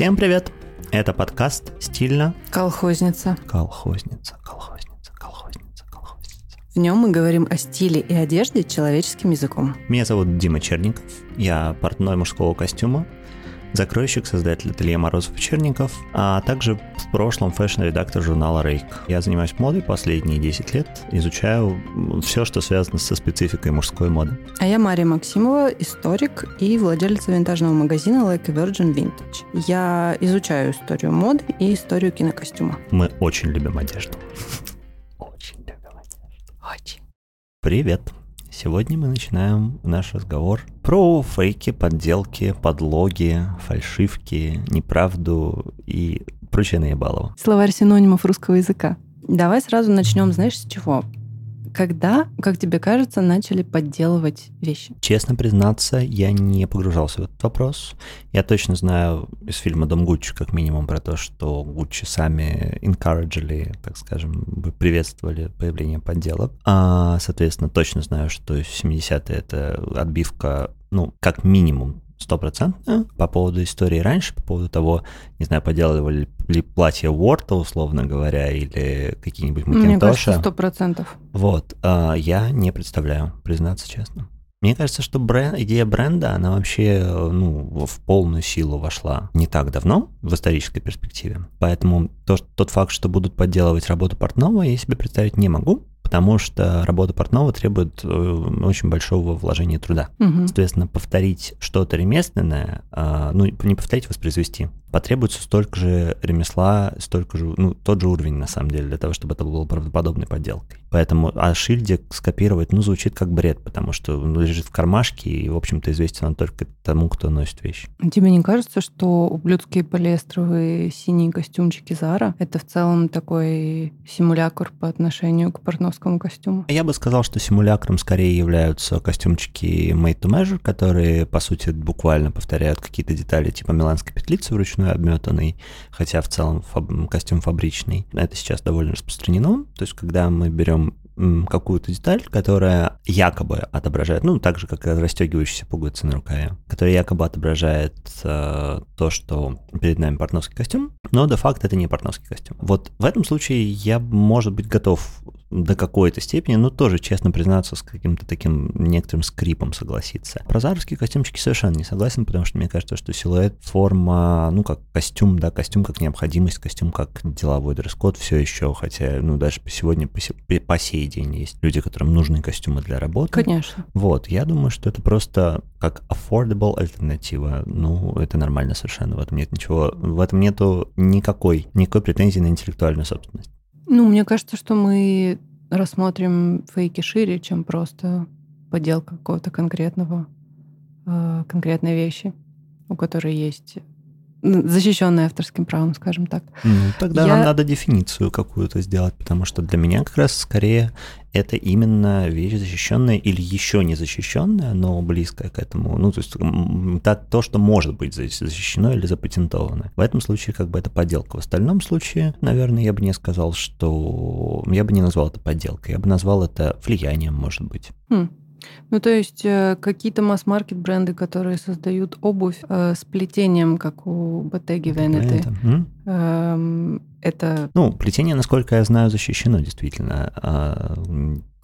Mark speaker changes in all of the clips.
Speaker 1: Всем привет! Это подкаст «Стильно».
Speaker 2: Колхозница.
Speaker 1: Колхозница, колхозница, колхозница, колхозница.
Speaker 2: В нем мы говорим о стиле и одежде человеческим языком.
Speaker 1: Меня зовут Дима Черников. Я портной мужского костюма, закройщик, создатель ателье Морозов и Черников, а также в прошлом фэшн-редактор журнала Rake. Я занимаюсь модой последние 10 лет, изучаю все, что связано со спецификой мужской моды.
Speaker 2: А я Мария Максимова, историк и владелица винтажного магазина Like a Virgin Vintage. Я изучаю историю моды и историю кинокостюма.
Speaker 1: Мы очень любим одежду. Очень любим одежду.
Speaker 2: Очень.
Speaker 1: Привет! Сегодня мы начинаем наш разговор про фейки, подделки, подлоги, фальшивки, неправду и прочее наебалово.
Speaker 2: Словарь синонимов русского языка. Давай сразу начнем, знаешь, с чего? Когда, как тебе кажется, начали подделывать вещи?
Speaker 1: Честно признаться, я не погружался в этот вопрос. Я точно знаю из фильма «Дом Гуччи» как минимум про то, что Гуччи сами encouraged, так скажем, приветствовали появление подделок. А, соответственно, точно знаю, что 70-е это отбивка, ну, как минимум стопроцентно. По поводу истории раньше, по поводу того, не знаю, поделывали ли платье Уорта, условно говоря, или какие-нибудь
Speaker 2: Мне
Speaker 1: Макинтоши.
Speaker 2: сто процентов.
Speaker 1: Вот, а, я не представляю, признаться честно. Мне кажется, что бренд, идея бренда, она вообще ну, в полную силу вошла не так давно в исторической перспективе. Поэтому то, тот факт, что будут подделывать работу портного, я себе представить не могу, потому что работа портного требует э, очень большого вложения труда.
Speaker 2: Мгм.
Speaker 1: Соответственно, повторить что-то ремесленное, а, ну, не повторить, воспроизвести, потребуется столько же ремесла, столько же, ну, тот же уровень, на самом деле, для того, чтобы это было правдоподобной подделкой. Поэтому, а шильдик скопировать, ну, звучит как бред, потому что он лежит в кармашке, и, в общем-то, известен он только тому, кто носит вещь.
Speaker 2: Тебе не кажется, что ублюдские полиэстровые синие костюмчики Зара это в целом такой симулятор по отношению к портновскому костюму?
Speaker 1: Я бы сказал, что симулякром скорее являются костюмчики made to measure, которые, по сути, буквально повторяют какие-то детали типа миланской петлицы вручную обметанной, хотя в целом фаб- костюм фабричный. Это сейчас довольно распространено. То есть, когда мы берем какую-то деталь, которая якобы отображает, ну, так же, как и пуговицы на рукаве, которая якобы отображает э, то, что перед нами портновский костюм, но де-факто это не портновский костюм. Вот в этом случае я, может быть, готов до какой-то степени, но тоже, честно признаться, с каким-то таким некоторым скрипом согласиться. Про заровские костюмчики совершенно не согласен, потому что мне кажется, что силуэт, форма, ну, как костюм, да, костюм как необходимость, костюм как деловой дресс-код все еще, хотя, ну, даже по сегодня, по, се- по сей день есть люди, которым нужны костюмы для работы.
Speaker 2: Конечно.
Speaker 1: Вот, я думаю, что это просто как affordable альтернатива. Ну, это нормально совершенно, в этом нет ничего, в этом нету никакой, никакой претензии на интеллектуальную собственность.
Speaker 2: Ну, мне кажется, что мы рассмотрим фейки шире, чем просто подделка какого-то конкретного, э, конкретной вещи, у которой есть защищенная авторским правом, скажем так.
Speaker 1: Ну, тогда
Speaker 2: Я-
Speaker 1: нам надо дефиницию какую-то сделать, потому что для меня как раз скорее это именно вещь защищенная или еще не защищенная, но близкая к этому. Ну, то есть м, та- то, что может быть за- защищено или запатентовано. В этом случае как бы это подделка. В остальном случае, наверное, я бы не сказал, что... Я бы не назвал это подделкой. Я бы назвал это влиянием, может быть.
Speaker 2: Хм. Ну, то есть э, какие-то масс-маркет бренды, которые создают обувь э, с плетением, как у Bottega Veneta,
Speaker 1: м?
Speaker 2: эм, это
Speaker 1: Ну, плетение, насколько я знаю, защищено действительно.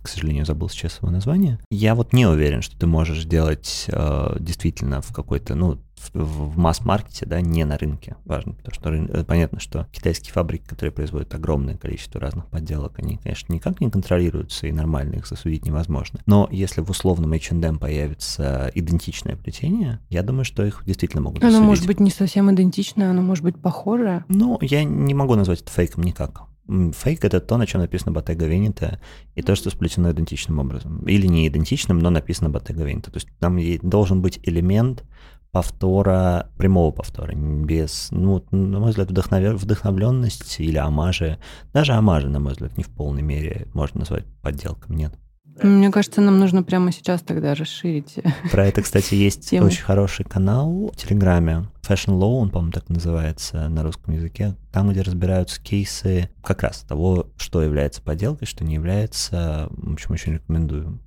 Speaker 1: К сожалению, забыл сейчас его название. Я вот не уверен, что ты можешь делать э, действительно в какой-то, ну, в, в масс-маркете, да, не на рынке. Важно, потому что рын- э, понятно, что китайские фабрики, которые производят огромное количество разных подделок, они, конечно, никак не контролируются, и нормально их засудить невозможно. Но если в условном H&M появится идентичное плетение, я думаю, что их действительно могут
Speaker 2: оно
Speaker 1: засудить.
Speaker 2: может быть не совсем идентичное, оно может быть похожее.
Speaker 1: Ну, я не могу назвать это фейком никак. Фейк — это то, на чем написано Bottega Veneta, и то, что сплетено идентичным образом. Или не идентичным, но написано Bottega Veneta. То есть там должен быть элемент повтора, прямого повтора, без, ну, на мой взгляд, вдохнове- вдохновленность или амажи. Даже амажи, на мой взгляд, не в полной мере можно назвать подделком, нет.
Speaker 2: Мне кажется, нам нужно прямо сейчас тогда расширить.
Speaker 1: Про это, кстати, есть
Speaker 2: Тему.
Speaker 1: очень хороший канал в Телеграме. Fashion Law, он, по-моему, так называется на русском языке. Там, где разбираются кейсы как раз того, что является подделкой, что не является. В общем, очень рекомендую.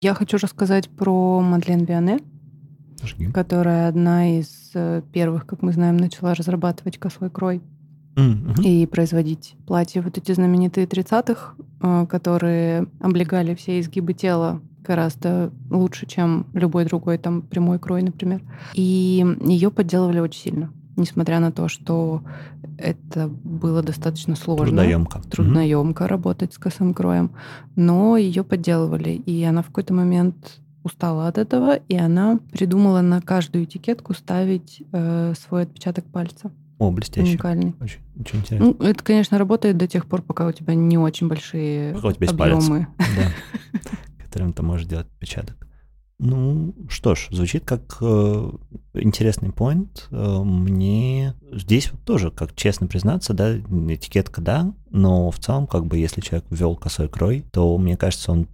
Speaker 2: Я хочу рассказать про Мадлен Биане.
Speaker 1: Жги.
Speaker 2: которая одна из э, первых, как мы знаем, начала разрабатывать косой крой И производить платья. Вот эти знаменитые 30-х, э, которые облегали все изгибы тела гораздо лучше, чем любой другой там прямой крой, например. И ее подделывали очень сильно, несмотря на то, что это было достаточно сложно.
Speaker 1: Трудоемко. Мгм.
Speaker 2: трудноемко работать с косым кроем, но ее подделывали, и она в какой-то момент устала от этого, и она придумала на каждую этикетку ставить э, свой отпечаток пальца
Speaker 1: О, блестяще.
Speaker 2: уникальный.
Speaker 1: Очень, очень интересно.
Speaker 2: Ну, это, конечно, работает до тех пор, пока у тебя не очень большие
Speaker 1: Пока у тебя есть палец.
Speaker 2: объемы.
Speaker 1: Да. Которым ты можешь делать отпечаток. Ну, что ж, звучит как э, интересный поинт. Э, мне здесь вот тоже, как честно признаться, да, этикетка да, но в целом, как бы, если человек ввел косой крой, то, мне кажется, он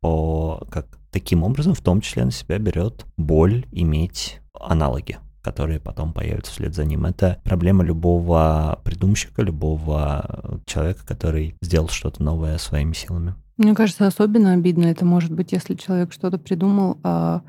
Speaker 1: по, как, таким образом в том числе на себя берет боль иметь аналоги которые потом появятся вслед за ним. Это проблема любого придумщика, любого человека, который сделал что-то новое своими силами.
Speaker 2: Мне кажется, особенно обидно это может быть, если человек что-то придумал, а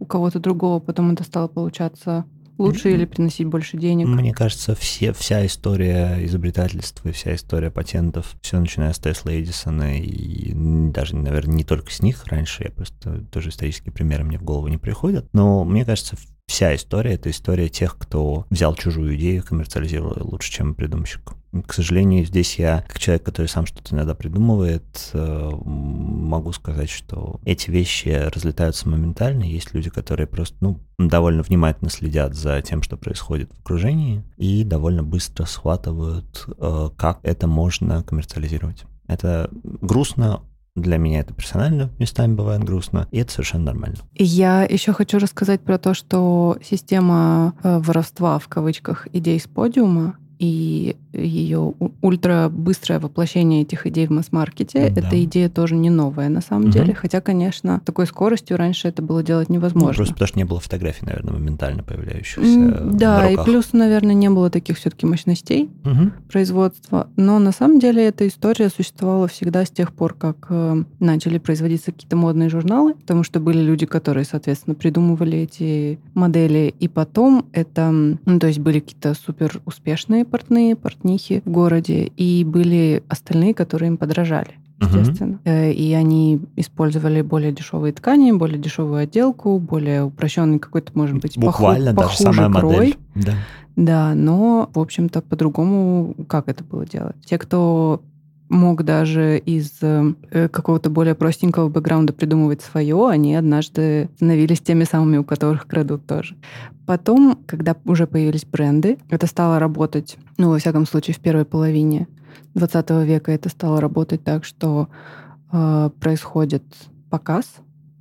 Speaker 2: у кого-то другого потом это стало получаться лучше или приносить больше денег.
Speaker 1: Мне кажется, все, вся история изобретательства и вся история патентов, все начиная с Тесла Эдисона и даже, наверное, не только с них раньше, я просто тоже исторические примеры мне в голову не приходят, но мне кажется, вся история — это история тех, кто взял чужую идею и коммерциализировал ее лучше, чем придумщик. К сожалению, здесь я, как человек, который сам что-то иногда придумывает, э, могу сказать, что эти вещи разлетаются моментально. Есть люди, которые просто, ну, довольно внимательно следят за тем, что происходит в окружении, и довольно быстро схватывают, э, как это можно коммерциализировать. Это грустно, для меня это персонально местами бывает грустно, и это совершенно нормально.
Speaker 2: Я еще хочу рассказать про то, что система э, воровства в кавычках идей с подиума и ее ультра быстрое воплощение этих идей в масс-маркете,
Speaker 1: Да.
Speaker 2: эта идея тоже не новая на самом
Speaker 1: Мгм.
Speaker 2: деле. Хотя, конечно, такой скоростью раньше это было делать
Speaker 1: Ну,
Speaker 2: невозможно.
Speaker 1: просто потому что не было фотографий, наверное, моментально появляющихся
Speaker 2: Да, и плюс, наверное, не было таких все-таки мощностей
Speaker 1: Мгм.
Speaker 2: производства. Но на самом деле эта история существовала всегда с тех пор, как э, начали производиться какие-то модные журналы, потому что были люди, которые, соответственно, придумывали эти модели, и потом это, ну, то есть были какие-то супер успешные портные, портнихи в городе, и были остальные, которые им подражали естественно. Э, И они использовали более дешевые ткани, более дешевую отделку, более упрощенный какой-то, может быть, поху-
Speaker 1: Буквально даже
Speaker 2: похуже
Speaker 1: самая
Speaker 2: крой.
Speaker 1: модель. Да.
Speaker 2: Да, но, в общем-то, по-другому как это было делать? Те, кто мог даже из э, какого-то более простенького бэкграунда придумывать свое, они однажды становились теми самыми, у которых крадут тоже. Потом, когда уже появились бренды, это стало работать, ну, во всяком случае, в первой половине 20 века это стало работать так, что э, происходит показ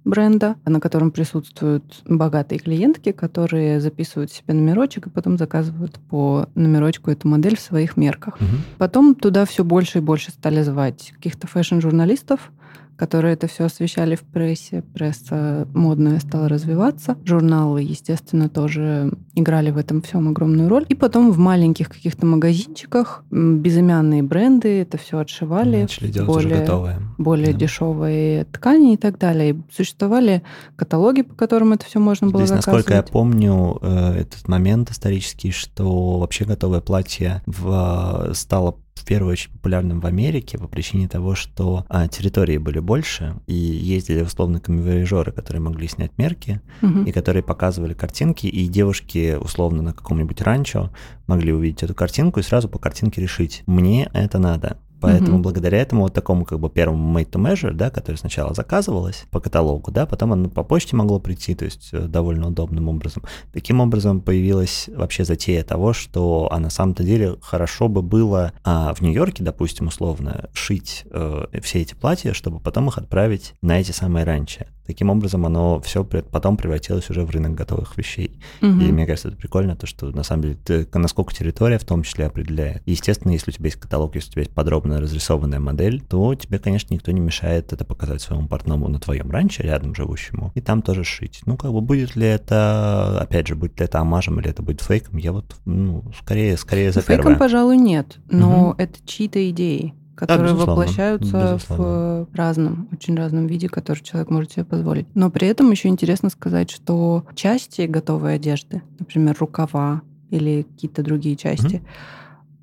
Speaker 2: бренда, на котором присутствуют богатые клиентки, которые записывают себе номерочек и потом заказывают по номерочку эту модель в своих мерках.
Speaker 1: Мгм.
Speaker 2: Потом туда все больше и больше стали звать каких-то фэшн-журналистов, которые это все освещали в прессе. Пресса модная стала развиваться. Журналы, естественно, тоже играли в этом всем огромную роль. И потом в маленьких каких-то магазинчиках безымянные бренды это все отшивали.
Speaker 1: Начали делать уже
Speaker 2: более-
Speaker 1: готовое.
Speaker 2: более
Speaker 1: Да.
Speaker 2: дешевые ткани и так далее. И существовали каталоги, по которым это все можно было
Speaker 1: Здесь,
Speaker 2: заказывать.
Speaker 1: насколько я помню, э, этот момент исторический, что вообще готовое платье в- стало в первую очередь популярным в Америке по причине того, что а, территории были больше, и ездили условно камевояжеры, которые могли снять мерки,
Speaker 2: Мгм.
Speaker 1: и которые показывали картинки, и девушки условно на каком-нибудь ранчо могли увидеть эту картинку и сразу по картинке решить, мне это надо. Поэтому
Speaker 2: Мгм.
Speaker 1: благодаря этому вот такому как бы первому made to measure, да, который сначала заказывалось по каталогу, да, потом оно по почте могло прийти, то есть э, довольно удобным образом. Таким образом появилась вообще затея того, что а на самом-то деле хорошо бы было а, в Нью-Йорке, допустим, условно, шить э, все эти платья, чтобы потом их отправить на эти самые ранчо. Таким образом, оно все потом превратилось уже в рынок готовых вещей.
Speaker 2: Мгм.
Speaker 1: И мне кажется, это прикольно, то, что на самом деле, ты, насколько территория в том числе определяет. Естественно, если у тебя есть каталог, если у тебя есть подробно разрисованная модель, то тебе, конечно, никто не мешает это показать своему партнеру на твоем ранчо, рядом живущему, и там тоже шить. Ну, как бы будет ли это, опять же, будет ли это амажем или это будет фейком, я вот, ну, скорее, скорее за
Speaker 2: Фейком,
Speaker 1: первое.
Speaker 2: пожалуй, нет, но
Speaker 1: Мгм.
Speaker 2: это чьи-то идеи. Которые
Speaker 1: безусловно,
Speaker 2: воплощаются
Speaker 1: безусловно.
Speaker 2: в разном, очень разном виде, который человек может себе позволить. Но при этом еще интересно сказать, что части готовой одежды, например, рукава или какие-то другие части,
Speaker 1: Мгм.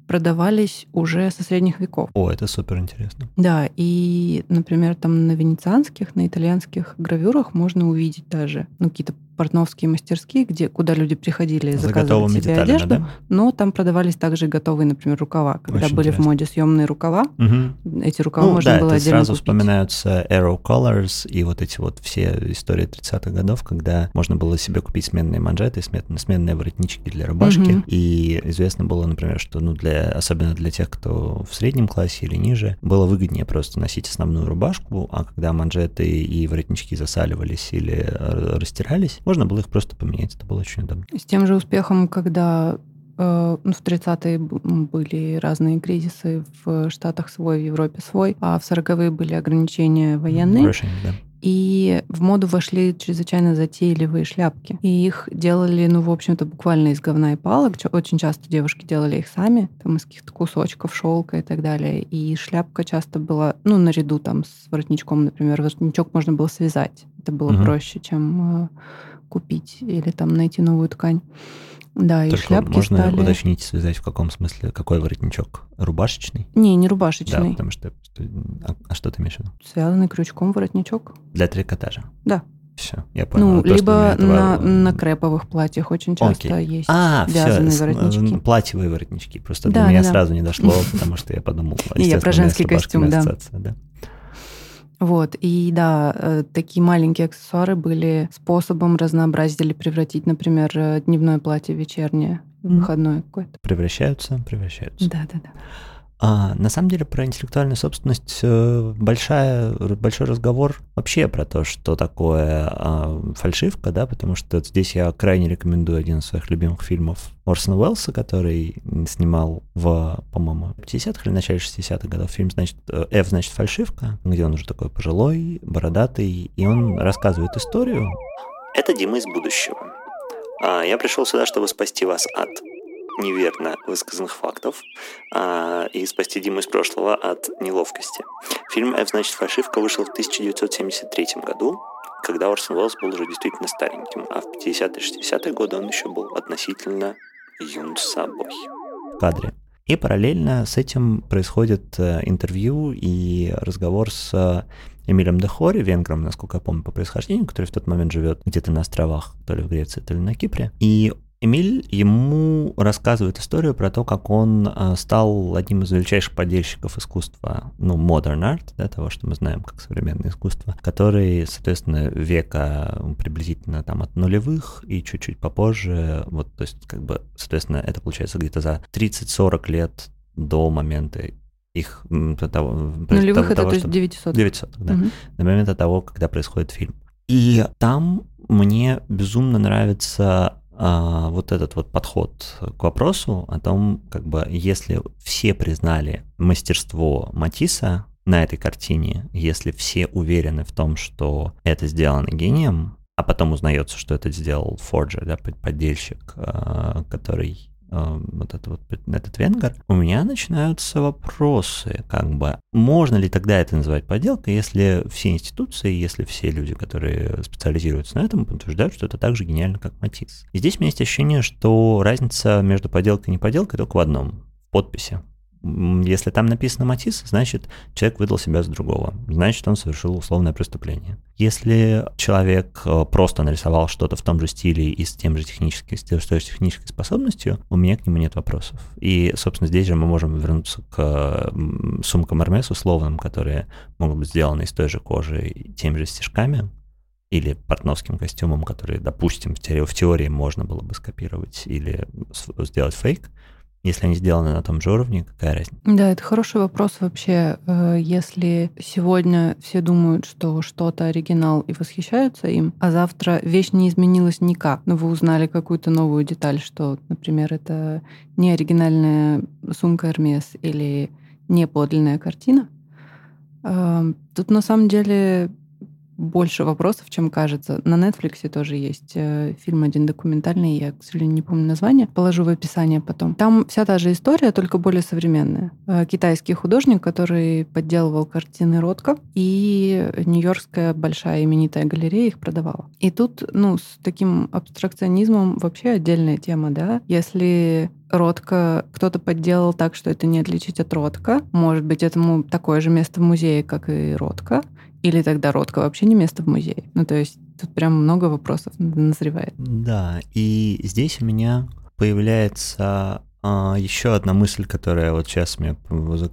Speaker 2: продавались уже со средних веков.
Speaker 1: О, это супер интересно.
Speaker 2: Да, и, например, там на венецианских, на итальянских гравюрах можно увидеть даже ну, какие-то портновские мастерские, где, куда люди приходили
Speaker 1: За
Speaker 2: заказывать
Speaker 1: готовыми
Speaker 2: себе
Speaker 1: деталями,
Speaker 2: одежду,
Speaker 1: да?
Speaker 2: но там продавались также и готовые, например, рукава. Когда
Speaker 1: Очень
Speaker 2: были
Speaker 1: интересно.
Speaker 2: в моде съемные рукава,
Speaker 1: Мгм.
Speaker 2: эти рукава
Speaker 1: Ну
Speaker 2: можно
Speaker 1: да,
Speaker 2: было
Speaker 1: это
Speaker 2: отдельно
Speaker 1: сразу
Speaker 2: купить.
Speaker 1: вспоминаются Arrow Colors и вот эти вот все истории 30-х годов, когда можно было себе купить сменные манжеты, смен- сменные воротнички для рубашки.
Speaker 2: Мгм.
Speaker 1: И известно было, например, что ну для, особенно для тех, кто в среднем классе или ниже, было выгоднее просто носить основную рубашку, а когда манжеты и воротнички засаливались или э, растирались, можно было их просто поменять. Это было очень удобно.
Speaker 2: С тем же успехом, когда э, ну, в 30-е б- м, были разные кризисы в Штатах свой, в Европе свой, а в 40-е были ограничения военные.
Speaker 1: Решение, да.
Speaker 2: И в моду вошли чрезвычайно затейливые шляпки. И их делали, ну, в общем-то, буквально из говна и палок. Очень часто девушки делали их сами, там, из каких-то кусочков шелка и так далее. И шляпка часто была, ну, наряду там с воротничком, например. Воротничок можно было связать. Это было
Speaker 1: Мгм.
Speaker 2: проще, чем э, купить или там найти новую ткань. Да, и
Speaker 1: Только
Speaker 2: шляпки
Speaker 1: можно
Speaker 2: стали...
Speaker 1: уточнить, связать в каком смысле, какой воротничок? Рубашечный?
Speaker 2: Не, не
Speaker 1: Да,
Speaker 2: рубашечный.
Speaker 1: потому что... что- А, а что ты имеешь в виду?
Speaker 2: Связанный крючком воротничок.
Speaker 1: Для трикотажа?
Speaker 2: Да.
Speaker 1: Все, я понял.
Speaker 2: Ну,
Speaker 1: Просто
Speaker 2: либо на, на креповых платьях очень часто
Speaker 1: Окей.
Speaker 2: есть
Speaker 1: А,
Speaker 2: вязаные
Speaker 1: все,
Speaker 2: воротнички.
Speaker 1: платьевые воротнички. Просто
Speaker 2: Да,
Speaker 1: до меня
Speaker 2: да, да.
Speaker 1: сразу не дошло, потому что я подумал,
Speaker 2: я про женский костюм, да.
Speaker 1: да.
Speaker 2: Вот, и да, э, такие маленькие аксессуары были способом разнообразить или превратить, например, э, дневное платье в вечернее, выходное какое-то.
Speaker 1: Превращаются, превращаются.
Speaker 2: Да, да, да.
Speaker 1: А, на самом деле про интеллектуальную собственность э, большая, большой разговор вообще про то, что такое а, фальшивка, да, потому что здесь я крайне рекомендую один из своих любимых фильмов Орсона Уэллса, который снимал в, по-моему, 50-х или начале 60-х годов. Фильм, значит, э, F, значит, фальшивка, где он уже такой пожилой, бородатый, и он рассказывает историю. Это Дима из будущего. А, Я пришел сюда, чтобы спасти вас от неверно высказанных фактов а, и спасти Диму из прошлого от неловкости. Фильм «F, значит, фальшивка» вышел в 1973 году, когда Орсон Уэллс был уже действительно стареньким, а в 50-60-е годы он еще был относительно юн собой. Кадре. И параллельно с этим происходит э, интервью и разговор с э, Эмилем Дехори, венгром, насколько я помню, по происхождению, который в тот момент живет где-то на островах, то ли в Греции, то ли на Кипре. И Эмиль ему рассказывает историю про то, как он э, стал одним из величайших подельщиков искусства, ну, modern art, да, того, что мы знаем как современное искусство, который, соответственно, века приблизительно там от нулевых и чуть-чуть попозже, вот, то есть, как бы, соответственно, это получается где-то за 30-40 лет до момента их того,
Speaker 2: Нулевых
Speaker 1: того,
Speaker 2: это
Speaker 1: того,
Speaker 2: то есть
Speaker 1: что-
Speaker 2: 900.
Speaker 1: 900, да
Speaker 2: Мгм.
Speaker 1: до момента того, когда происходит фильм. И там мне безумно нравится а, вот этот вот подход к вопросу о том, как бы, если все признали мастерство Матисса на этой картине, если все уверены в том, что это сделано гением, а потом узнается, что это сделал Форджер, да, под- поддельщик, а, который вот это вот этот венгер, у меня начинаются вопросы, как бы, можно ли тогда это называть подделкой, если все институции, если все люди, которые специализируются на этом, утверждают, что это так же гениально, как Матисс. И здесь у меня есть ощущение, что разница между подделкой и неподделкой только в одном, подписи. Если там написано Матисс, значит, человек выдал себя за другого. Значит, он совершил условное преступление. Если человек э, просто нарисовал что-то в том же стиле и с тем же технической, с той же технической способностью, у меня к нему нет вопросов. И, собственно, здесь же мы можем вернуться к сумкам Hermes условным, которые могут быть сделаны из той же кожи и теми же стежками, или портновским костюмом, который, допустим, в теории, можно было бы скопировать или сделать фейк. Если они сделаны на том же уровне, какая разница?
Speaker 2: Да, это хороший вопрос вообще. Э, Если сегодня все думают, что что-то оригинал и восхищаются им, а завтра вещь не изменилась никак, но вы узнали какую-то новую деталь, что, например, это не оригинальная сумка Hermes или не подлинная картина, э, тут на самом деле больше вопросов, чем кажется. На Netflix тоже есть э, фильм один документальный, я, к сожалению, не помню название, положу в описание потом. Там вся та же история, только более современная. Э, китайский художник, который подделывал картины Ротко, и Нью-Йоркская большая именитая галерея их продавала. И тут, ну, с таким абстракционизмом вообще отдельная тема, да. Если Ротко кто-то подделал так, что это не отличить от Ротко. Может быть, этому такое же место в музее, как и Ротко. Или тогда Ротко вообще не место в музее. Ну, то есть тут прям много вопросов назревает.
Speaker 1: Да, и здесь у меня появляется а, еще одна мысль, которая вот сейчас мне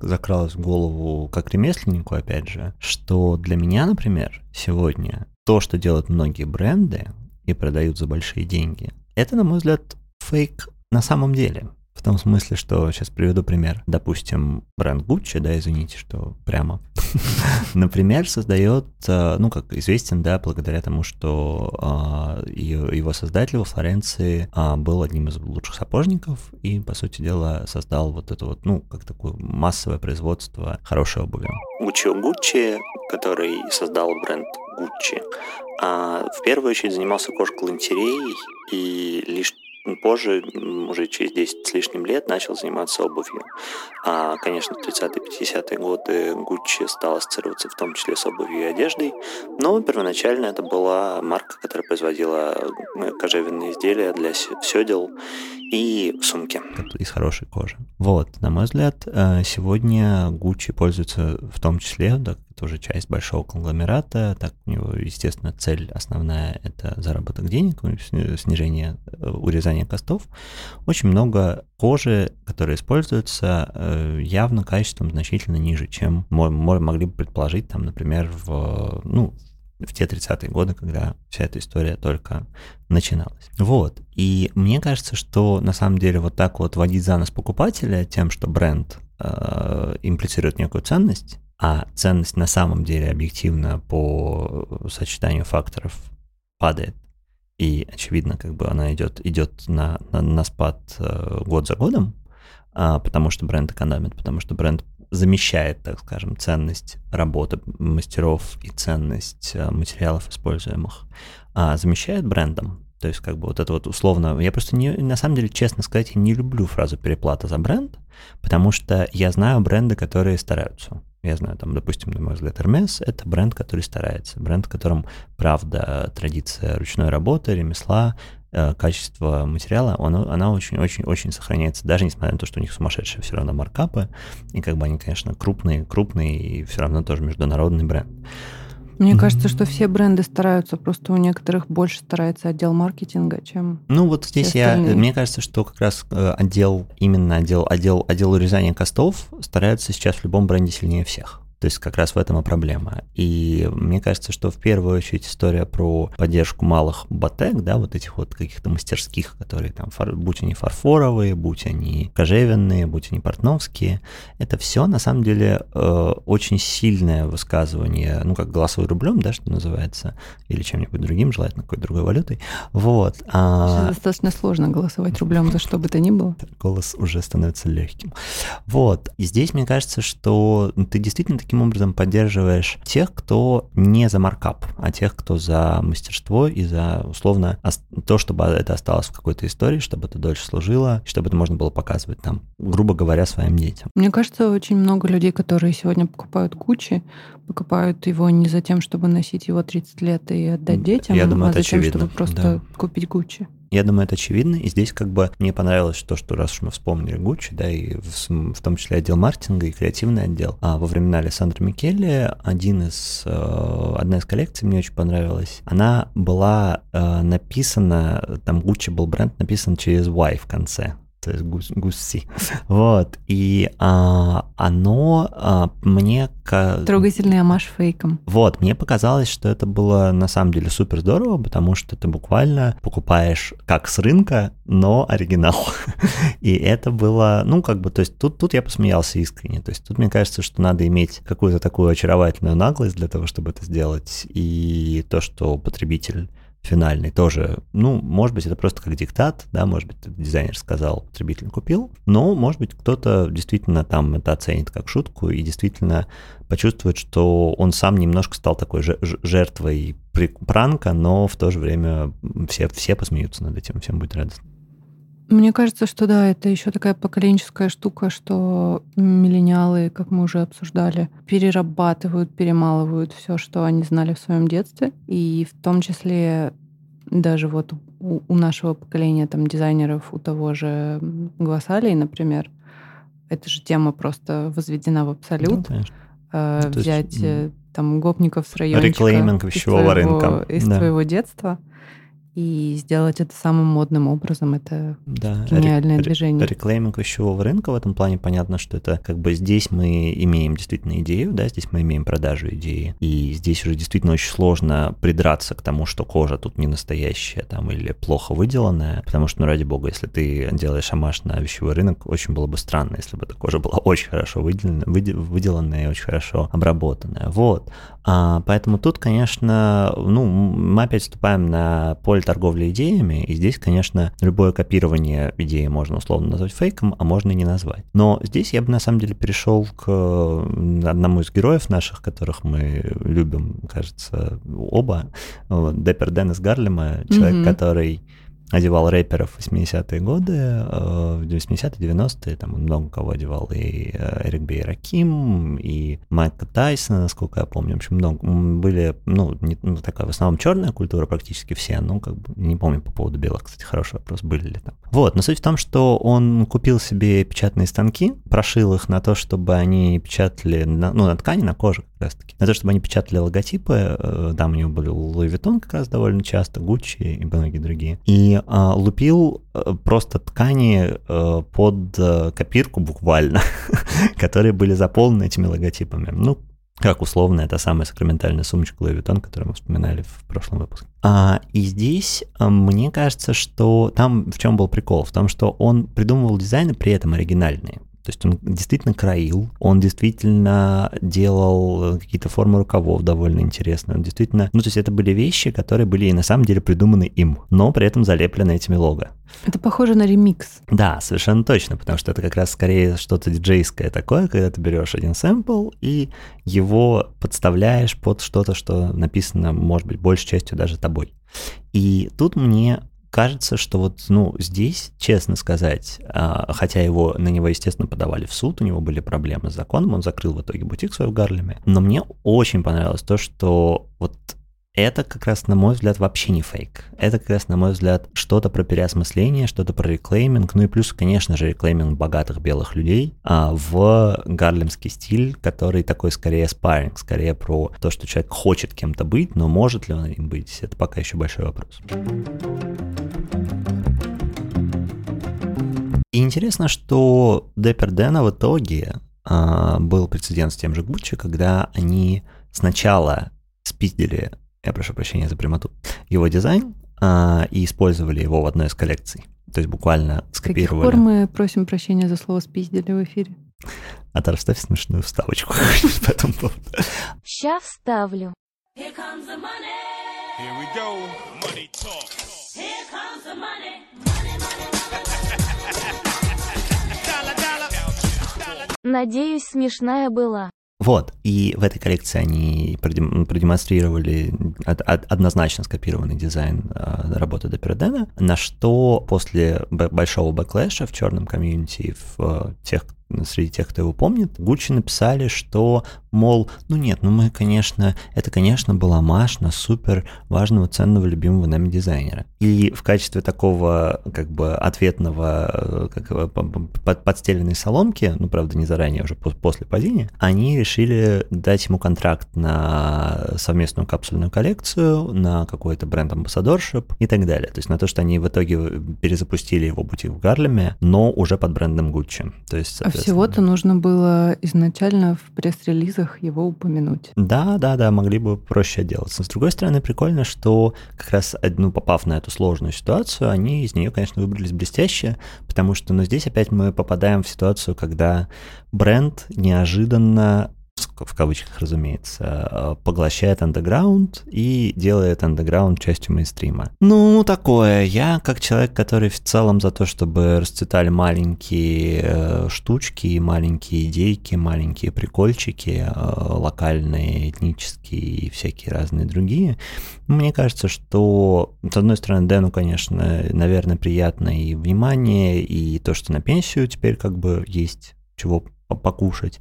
Speaker 1: закралась в голову как ремесленнику, опять же, что для меня, например, сегодня то, что делают многие бренды и продают за большие деньги, это, на мой взгляд, фейк на самом деле. В том смысле, что сейчас приведу пример. Допустим, бренд Gucci, да, извините, что прямо, например, создает, э, ну, как известен, да, благодаря тому, что а, его создатель во Флоренции а, был одним из лучших сапожников и, по сути дела, создал вот это вот, ну, как такое массовое производство хорошей обуви. Гуччо Гуччи, который создал бренд Gucci, а, в первую очередь занимался кожгалантереей и лишь позже, уже через 10 с лишним лет, начал заниматься обувью. А, конечно, в 30-50-е годы Gucci стал ассоциироваться в том числе с обувью и одеждой, но первоначально это была марка, которая производила кожевенные изделия для седел и сумки из хорошей кожи. Вот, на мой взгляд, э, сегодня Gucci пользуется в том числе, да, тоже часть большого конгломерата, так у него, естественно, цель основная — это заработок денег, снижение, э, урезание костов. Очень много кожи, которая используется, э, явно качеством значительно ниже, чем мы могли бы предположить, там, например, в, ну, в те 30-е годы, когда вся эта история только начиналась. Вот. И мне кажется, что на самом деле вот так вот водить за нос покупателя тем, что бренд э, имплицирует некую ценность, а ценность на самом деле объективно по сочетанию факторов падает, и очевидно, как бы она идет, идет на, на, на спад э, год за годом, а, потому что бренд экономит, потому что бренд замещает, так скажем, ценность работы мастеров и ценность э, материалов используемых, а замещает брендом. То есть, как бы вот это вот условно... Я просто не, на самом деле, честно сказать, я не люблю фразу переплата за бренд, потому что я знаю бренды, которые стараются. Я знаю, там, допустим, на мой взгляд, Hermes — это бренд, который старается. Бренд, в котором, правда, традиция ручной работы, ремесла, э, качество материала, оно, она очень-очень-очень сохраняется, даже несмотря на то, что у них сумасшедшие все равно маркапы, и как бы они, конечно, крупные, крупные, и все равно тоже международный бренд.
Speaker 2: Мне mm-hmm. кажется, что все бренды стараются, просто у некоторых больше старается отдел маркетинга, чем.
Speaker 1: Ну вот здесь я, мне кажется, что как раз э, отдел именно отдел отдел отдел урезания костов стараются сейчас в любом бренде сильнее всех. То есть как раз в этом и проблема. И мне кажется, что в первую очередь история про поддержку малых ботек, да, вот этих вот каких-то мастерских, которые там, фар, будь они фарфоровые, будь они кожевенные, будь они портновские, это все на самом деле э, очень сильное высказывание, ну как голосовой рублем, да, что называется, или чем-нибудь другим, желательно какой-то другой валютой. Вот.
Speaker 2: А... Достаточно сложно голосовать рублем за что бы то ни было.
Speaker 1: Голос уже становится легким. Вот. И здесь мне кажется, что ты действительно таким образом поддерживаешь тех, кто не за маркап, а тех, кто за мастерство и за, условно, то, чтобы это осталось в какой-то истории, чтобы это дольше служило, чтобы это можно было показывать там, грубо говоря, своим детям.
Speaker 2: Мне кажется, очень много людей, которые сегодня покупают Гуччи, покупают его не за тем, чтобы носить его 30 лет и отдать детям,
Speaker 1: Я думаю, а
Speaker 2: за
Speaker 1: тем,
Speaker 2: чтобы просто да. купить Гуччи.
Speaker 1: Я думаю, это очевидно. И здесь как бы мне понравилось то, что раз уж мы вспомнили Гуччи, да, и в, в том числе отдел маркетинга и креативный отдел, а во времена Александра Микелли один из, э, одна из коллекций мне очень понравилась. Она была э, написана, там Гуччи был бренд написан через Y в конце то есть гус, гуси. Вот. И а, оно а, мне...
Speaker 2: Трогательный амаш фейком.
Speaker 1: Вот. Мне показалось, что это было на самом деле супер здорово, потому что ты буквально покупаешь как с рынка, но оригинал. И это было, ну, как бы, то есть тут, тут я посмеялся искренне. То есть тут мне кажется, что надо иметь какую-то такую очаровательную наглость для того, чтобы это сделать. И то, что потребитель финальный тоже, ну, может быть, это просто как диктат, да, может быть, дизайнер сказал, потребитель купил, но, может быть, кто-то действительно там это оценит как шутку и действительно почувствует, что он сам немножко стал такой жертвой пранка, но в то же время все, все посмеются над этим, всем будет радостно.
Speaker 2: Мне кажется, что да, это еще такая поколенческая штука, что миллениалы, как мы уже обсуждали, перерабатывают, перемалывают все, что они знали в своем детстве. И в том числе даже вот у, у нашего поколения там дизайнеров, у того же Гвасалии, например, эта же тема просто возведена в абсолют. Ну, э, взять есть, э, там гопников с райончика
Speaker 1: реклейминг пищевого рынка
Speaker 2: из да. твоего детства и сделать это самым модным образом, это да, гениальное
Speaker 1: рек-
Speaker 2: движение.
Speaker 1: Реклейминг вещевого рынка в этом плане понятно, что это как бы здесь мы имеем действительно идею, да, здесь мы имеем продажу идеи, и здесь уже действительно очень сложно придраться к тому, что кожа тут не настоящая там или плохо выделанная, потому что, ну, ради бога, если ты делаешь амаш на вещевой рынок, очень было бы странно, если бы эта кожа была очень хорошо выделена, выделанная и очень хорошо обработанная. Вот. А, поэтому тут, конечно, ну, мы опять вступаем на поле торговли идеями, и здесь, конечно, любое копирование идеи можно условно назвать фейком, а можно и не назвать. Но здесь я бы на самом деле перешел к одному из героев наших, которых мы любим, кажется, оба, Деппер Деннис Гарлема, человек, mm-hmm. который одевал рэперов в 80-е годы, э, в 80-е, 90-е, там много кого одевал, и э, Эрик Бей Раким, и Майка Тайсона, насколько я помню, в общем, много, были, ну, не, ну, такая в основном черная культура практически все, ну, как бы, не помню по поводу белых, кстати, хороший вопрос, были ли там. Вот, но суть в том, что он купил себе печатные станки, прошил их на то, чтобы они печатали, на, ну, на ткани, на коже как раз-таки, на то, чтобы они печатали логотипы, э, там у него были Vuitton как раз довольно часто, Гуччи и многие другие, и а, лупил э, просто ткани э, под э, копирку буквально, которые были заполнены этими логотипами. Ну, как условно, это самая сакраментальная сумочка Louis Vuitton, которую мы вспоминали в прошлом выпуске. А, и здесь мне кажется, что там в чем был прикол? В том, что он придумывал дизайны при этом оригинальные. То есть он действительно краил, он действительно делал какие-то формы рукавов довольно интересные. Он действительно, ну то есть это были вещи, которые были и на самом деле придуманы им, но при этом залеплены этими лого.
Speaker 2: Это похоже на ремикс.
Speaker 1: Да, совершенно точно, потому что это как раз скорее что-то диджейское такое, когда ты берешь один сэмпл и его подставляешь под что-то, что написано, может быть, большей частью даже тобой. И тут мне кажется, что вот, ну, здесь, честно сказать, а, хотя его, на него, естественно, подавали в суд, у него были проблемы с законом, он закрыл в итоге бутик свой в Гарлеме, но мне очень понравилось то, что вот это как раз, на мой взгляд, вообще не фейк. Это как раз, на мой взгляд, что-то про переосмысление, что-то про реклейминг, ну и плюс, конечно же, реклейминг богатых белых людей а, в гарлемский стиль, который такой скорее спарринг, скорее про то, что человек хочет кем-то быть, но может ли он им быть, это пока еще большой вопрос. И интересно, что Деппер Дэна в итоге а, был прецедент с тем же Гуччи, когда они сначала спиздили я прошу прощения за прямоту, его дизайн а, и использовали его в одной из коллекций. То есть буквально скопировали.
Speaker 2: С каких пор мы просим прощения за слово «спиздили» в эфире?
Speaker 1: Атар, вставь смешную вставочку по этому поводу.
Speaker 3: Сейчас вставлю. Here Надеюсь, смешная была.
Speaker 1: Вот, и в этой коллекции они продемонстрировали однозначно скопированный дизайн а, работы Dapper Dan а, на что после большого backlash а в черном комьюнити, в а, тех, среди тех, кто его помнит, Гуччи написали, что, мол, ну нет, ну мы, конечно, это, конечно, был оммаж на супер важного, ценного, любимого нами дизайнера. И в качестве такого, как бы, ответного, как, под, подстеленной соломки, ну, правда, не заранее, уже после падения, они решили дать ему контракт на совместную капсульную коллекцию, на какой-то brand ambassadorship и так далее. То есть на то, что они в итоге перезапустили его бутик в Гарлеме, но уже под брендом Гуччи. То есть,
Speaker 2: всего-то нужно было изначально в пресс-релизах его упомянуть.
Speaker 1: Да, да, да, могли бы проще отделаться. С другой стороны, прикольно, что как раз, ну, попав на эту сложную ситуацию, они из нее, конечно, выбрались блестяще, потому что, ну, здесь опять мы попадаем в ситуацию, когда бренд неожиданно в кавычках, разумеется, э, поглощает андеграунд и делает андеграунд частью мейнстрима. Ну, такое. Я, как человек, который в целом за то, чтобы расцветали маленькие э, штучки, маленькие идейки, маленькие прикольчики, э, локальные, этнические и всякие разные другие, мне кажется, что, с одной стороны, Дэну, конечно, наверное, приятно и внимание, и то, что на пенсию теперь как бы есть чего покушать.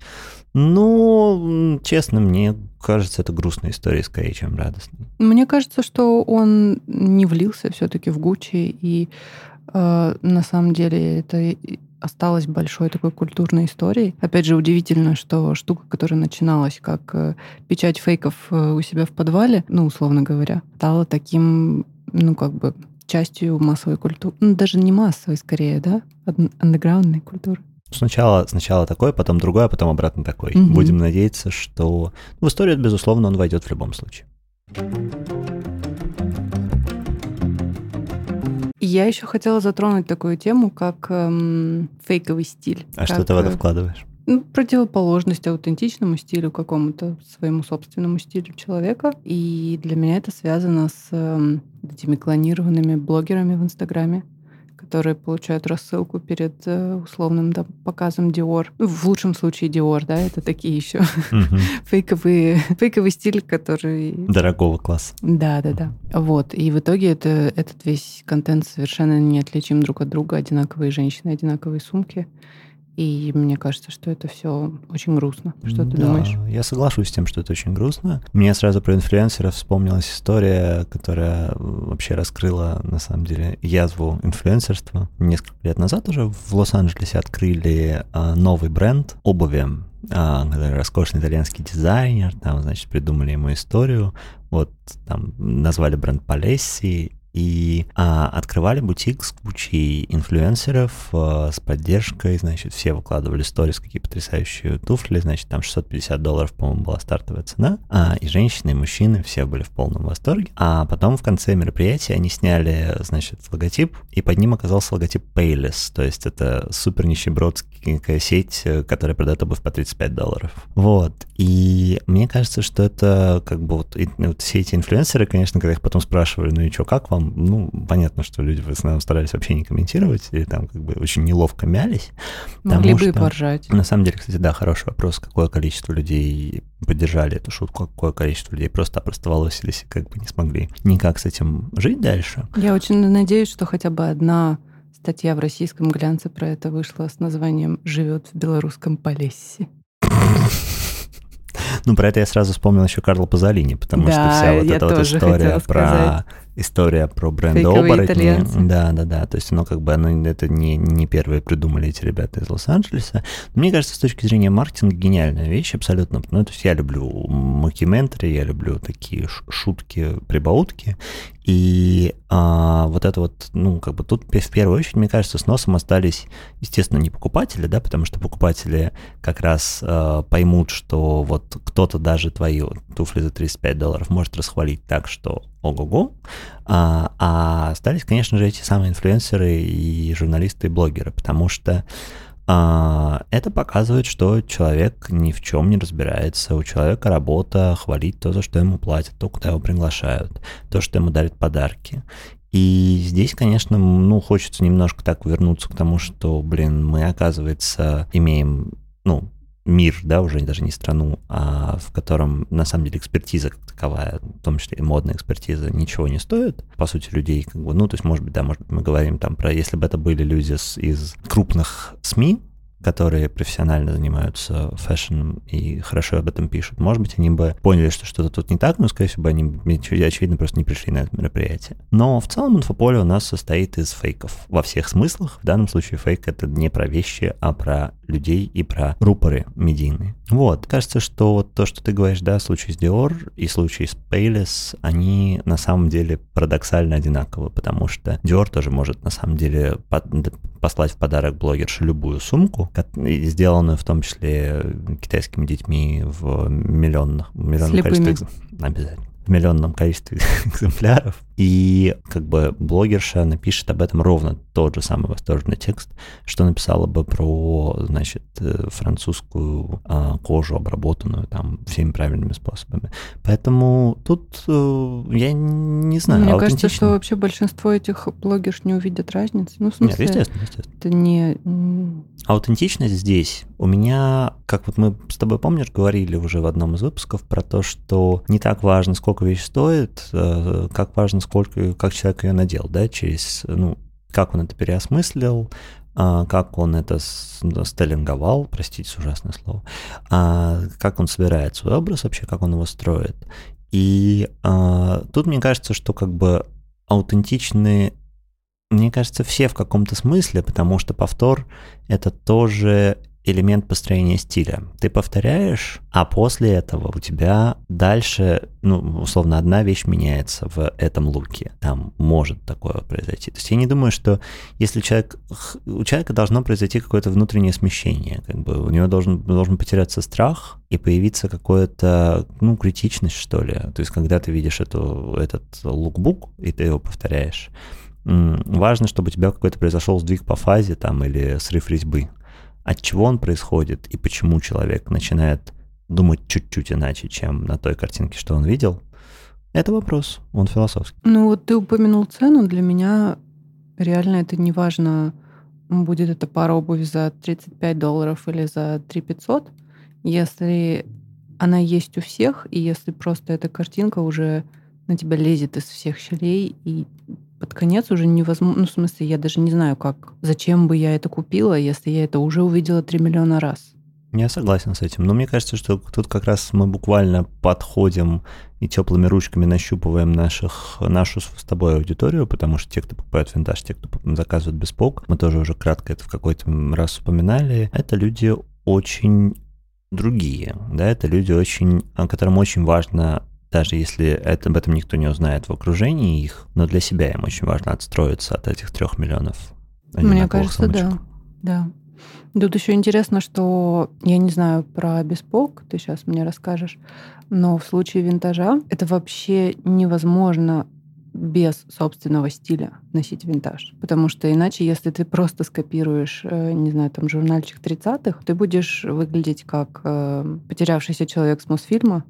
Speaker 1: Но, честно, мне кажется, это грустная история скорее, чем радостная.
Speaker 2: Мне кажется, что он не влился все-таки в Гуччи, и э, на самом деле это осталось большой такой культурной историей. Опять же, удивительно, что штука, которая начиналась как э, печать фейков э, у себя в подвале, ну, условно говоря, стала таким, ну, как бы частью массовой культуры. Ну, даже не массовой, скорее, да? Андеграундной культуры.
Speaker 1: Сначала, сначала такой, потом другой, а потом обратно такой. Угу. Будем надеяться, что в историю, безусловно, он войдет в любом случае.
Speaker 2: Я еще хотела затронуть такую тему, как эм, фейковый стиль.
Speaker 1: А что ты в это э, вкладываешь?
Speaker 2: Ну, противоположность аутентичному стилю, какому-то своему собственному стилю человека. И для меня это связано с э, этими клонированными блогерами в Инстаграме которые получают рассылку перед э, условным да, показом Dior. Ну, в лучшем случае Dior, да, это такие еще фейковые, фейковый стиль, который...
Speaker 1: Дорогого класса.
Speaker 2: Да, да, да. Вот. И в итоге это, этот весь контент совершенно неотличим друг от друга. Одинаковые женщины, одинаковые сумки. И мне кажется, что это все очень грустно. Что ты да, думаешь?
Speaker 1: Я соглашусь с тем, что это очень грустно. Мне сразу про инфлюенсеров вспомнилась история, которая вообще раскрыла, на самом деле, язву инфлюенсерства. Несколько лет назад уже в Лос-Анджелесе открыли а, новый бренд обуви, а, роскошный итальянский дизайнер, там, значит, придумали ему историю, вот там назвали бренд Полесси, и а, открывали бутик с кучей инфлюенсеров а, с поддержкой, значит, все выкладывали сторис, какие потрясающие туфли, значит, там 650 долларов, по-моему, была стартовая цена, а, и женщины, и мужчины, все были в полном восторге, а потом в конце мероприятия они сняли, значит, логотип, и под ним оказался логотип Payless, то есть это супер нищебродская сеть, которая продает обувь по 35 долларов. Вот, и мне кажется, что это как бы вот, и, вот все эти инфлюенсеры, конечно, когда их потом спрашивали, ну и что, как вам, ну, понятно, что люди в основном старались вообще не комментировать, или там как бы очень неловко мялись.
Speaker 2: Могли бы и поржать.
Speaker 1: На самом деле, кстати, да, хороший вопрос, какое количество людей поддержали эту шутку, какое количество людей просто опростоволосились и как бы не смогли никак с этим жить дальше.
Speaker 2: Я очень надеюсь, что хотя бы одна статья в российском глянце про это вышла с названием «Живет в белорусском Полессе».
Speaker 1: Ну, про это я сразу вспомнил еще Карла Пазолини, потому да, что вся вот эта вот история про история про бренд оборотни. Да, да, да. То есть оно как бы оно это не, не первые придумали эти ребята из Лос-Анджелеса. Мне кажется, с точки зрения маркетинга гениальная вещь абсолютно. Ну, то есть я люблю макиментри, я люблю такие шутки, прибаутки. И а, вот это вот, ну, как бы тут в первую очередь, мне кажется, с носом остались, естественно, не покупатели, да, потому что покупатели как раз а, поймут, что вот кто-то даже твои туфли за 35 долларов может расхвалить так, что ого-го. А, а остались, конечно же, эти самые инфлюенсеры и журналисты и блогеры, потому что а, это показывает, что человек ни в чем не разбирается. У человека работа хвалить то, за что ему платят, то, куда его приглашают, то, что ему дарят подарки. И здесь, конечно, ну, хочется немножко так вернуться к тому, что, блин, мы, оказывается, имеем, ну, мир, да, уже даже не страну, а в котором на самом деле экспертиза как таковая, в том числе и модная экспертиза, ничего не стоит. По сути, людей, как бы, ну, то есть, может быть, да, может быть, мы говорим там про, если бы это были люди с, из крупных СМИ, которые профессионально занимаются фэшном и хорошо об этом пишут. Может быть, они бы поняли, что что-то тут не так, но, скорее всего, они, очевидно, просто не пришли на это мероприятие. Но в целом инфополе у нас состоит из фейков во всех смыслах. В данном случае фейк — это не про вещи, а про людей и про рупоры медийные. Вот. Кажется, что вот то, что ты говоришь, да, случай с Dior и случай с Payless, они на самом деле парадоксально одинаковы, потому что Dior тоже может на самом деле послать в подарок блогерше любую сумку, сделанную в том числе китайскими детьми в миллионных, миллионном количестве. Обязательно в миллионном количестве экземпляров. И как бы блогерша напишет об этом ровно тот же самый восторженный текст, что написала бы про, значит, э, французскую а, кожу, обработанную там всеми правильными способами. Поэтому тут э, я не знаю.
Speaker 2: Мне кажется, что вообще большинство этих блогерш не увидят разницы. Ну, в смысле,
Speaker 1: Нет, естественно, естественно.
Speaker 2: это не...
Speaker 1: Аутентичность здесь у меня, как вот мы с тобой, помнишь, говорили уже в одном из выпусков про то, что не так важно, сколько вещь стоит, э, как важно, сколько, как человек ее надел, да, через, ну, как он это переосмыслил, а, как он это стеллинговал, простите ужасное слово, а, как он собирает свой образ вообще, как он его строит. И а, тут мне кажется, что как бы аутентичны, мне кажется, все в каком-то смысле, потому что повтор — это тоже элемент построения стиля. Ты повторяешь, а после этого у тебя дальше, ну, условно, одна вещь меняется в этом луке. Там может такое произойти. То есть я не думаю, что если человек... У человека должно произойти какое-то внутреннее смещение. Как бы у него должен, должен потеряться страх и появиться какое-то, ну, критичность, что ли. То есть когда ты видишь эту, этот лукбук, и ты его повторяешь, важно, чтобы у тебя какой-то произошел сдвиг по фазе там или срыв резьбы от чего он происходит и почему человек начинает думать чуть-чуть иначе, чем на той картинке, что он видел, это вопрос, он философский.
Speaker 2: Ну вот ты упомянул цену, для меня реально это не важно, будет это пара обуви за 35 долларов или за 3 500, если она есть у всех, и если просто эта картинка уже на тебя лезет из всех щелей, и под конец уже невозможно, ну, в смысле, я даже не знаю, как, зачем бы я это купила, если я это уже увидела 3 миллиона раз.
Speaker 1: Я согласен с этим. Но мне кажется, что тут как раз мы буквально подходим и теплыми ручками нащупываем наших, нашу с тобой аудиторию, потому что те, кто покупают винтаж, те, кто заказывают беспок, мы тоже уже кратко это в какой-то раз упоминали, это люди очень другие, да, это люди очень, которым очень важно даже если это, об этом никто не узнает в окружении их, но для себя им очень важно отстроиться от этих трех миллионов.
Speaker 2: Мне кажется, сумочек. да. Да. Тут еще интересно, что я не знаю про беспок, ты сейчас мне расскажешь, но в случае винтажа это вообще невозможно без собственного стиля носить винтаж. Потому что иначе, если ты просто скопируешь, э, не знаю, там, журнальчик 30-х, ты будешь выглядеть как э, потерявшийся человек с Мосфильма,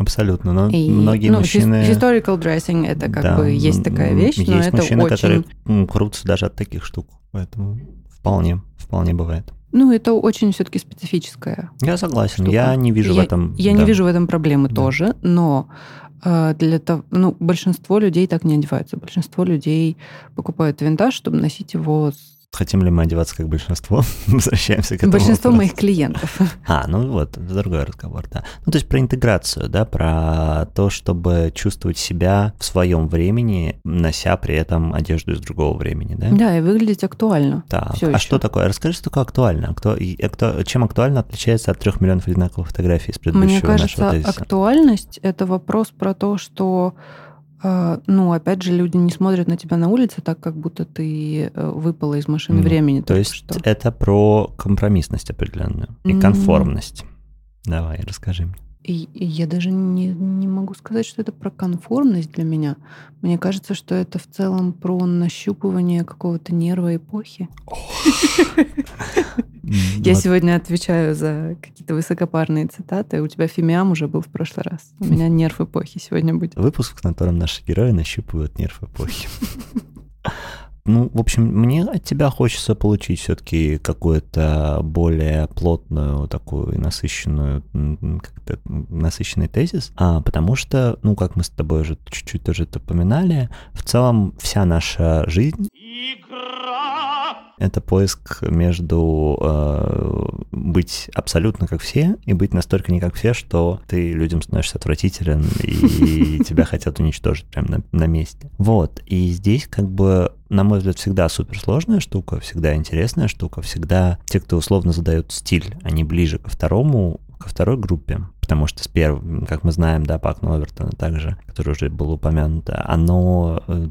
Speaker 1: Абсолютно, но и, многие ну, мужчины...
Speaker 2: Historical dressing — это как да, бы есть такая вещь, есть но это
Speaker 1: мужчины,
Speaker 2: очень...
Speaker 1: которые крутятся даже от таких штук, поэтому вполне, вполне бывает.
Speaker 2: Ну, это очень все-таки специфическая.
Speaker 1: Я согласен, штука. я не вижу
Speaker 2: я,
Speaker 1: в этом.
Speaker 2: Я да. не вижу в этом проблемы да. тоже, но э, для того, ну, большинство людей так не одеваются. Большинство людей покупают винтаж, чтобы носить его
Speaker 1: Хотим ли мы одеваться как большинство? Возвращаемся к этому
Speaker 2: Большинство
Speaker 1: вопросу.
Speaker 2: моих клиентов.
Speaker 1: А, ну вот, это другой разговор, да. Ну, то есть про интеграцию, да, про то, чтобы чувствовать себя в своем времени, нося при этом одежду из другого времени, да?
Speaker 2: Да, и выглядеть актуально.
Speaker 1: Так, а еще. что такое? Расскажи, что такое актуально. Кто, и, кто, чем актуально отличается от трех миллионов одинаковых фотографий из предыдущего
Speaker 2: Мне кажется,
Speaker 1: нашего тезиса?
Speaker 2: актуальность — это вопрос про то, что ну, опять же, люди не смотрят на тебя на улице так, как будто ты э, выпала из машины mm. времени.
Speaker 1: То есть что. это про компромиссность определенную и mm. конформность. Давай, расскажи мне.
Speaker 2: И, и я даже не, не могу сказать, что это про конформность для меня. Мне кажется, что это в целом про нащупывание какого-то нерва эпохи. Я сегодня отвечаю за какие-то высокопарные цитаты. У тебя фимиам уже был в прошлый раз. У меня нерв эпохи сегодня будет.
Speaker 1: Выпуск, в котором наши герои нащупывают нерв эпохи. Ну, в общем, мне от тебя хочется получить все-таки какую-то более плотную, такую насыщенную, как-то насыщенный тезис, а, потому что, ну, как мы с тобой уже чуть-чуть тоже это упоминали, в целом вся наша жизнь это поиск между э, быть абсолютно как все и быть настолько не как все, что ты людям становишься отвратителен и тебя хотят уничтожить прямо на, месте. Вот. И здесь как бы на мой взгляд, всегда суперсложная штука, всегда интересная штука, всегда те, кто условно задают стиль, они ближе ко второму, ко второй группе. потому что с первым, как мы знаем, да, Пак Новертона также, который уже был упомянут, оно, э,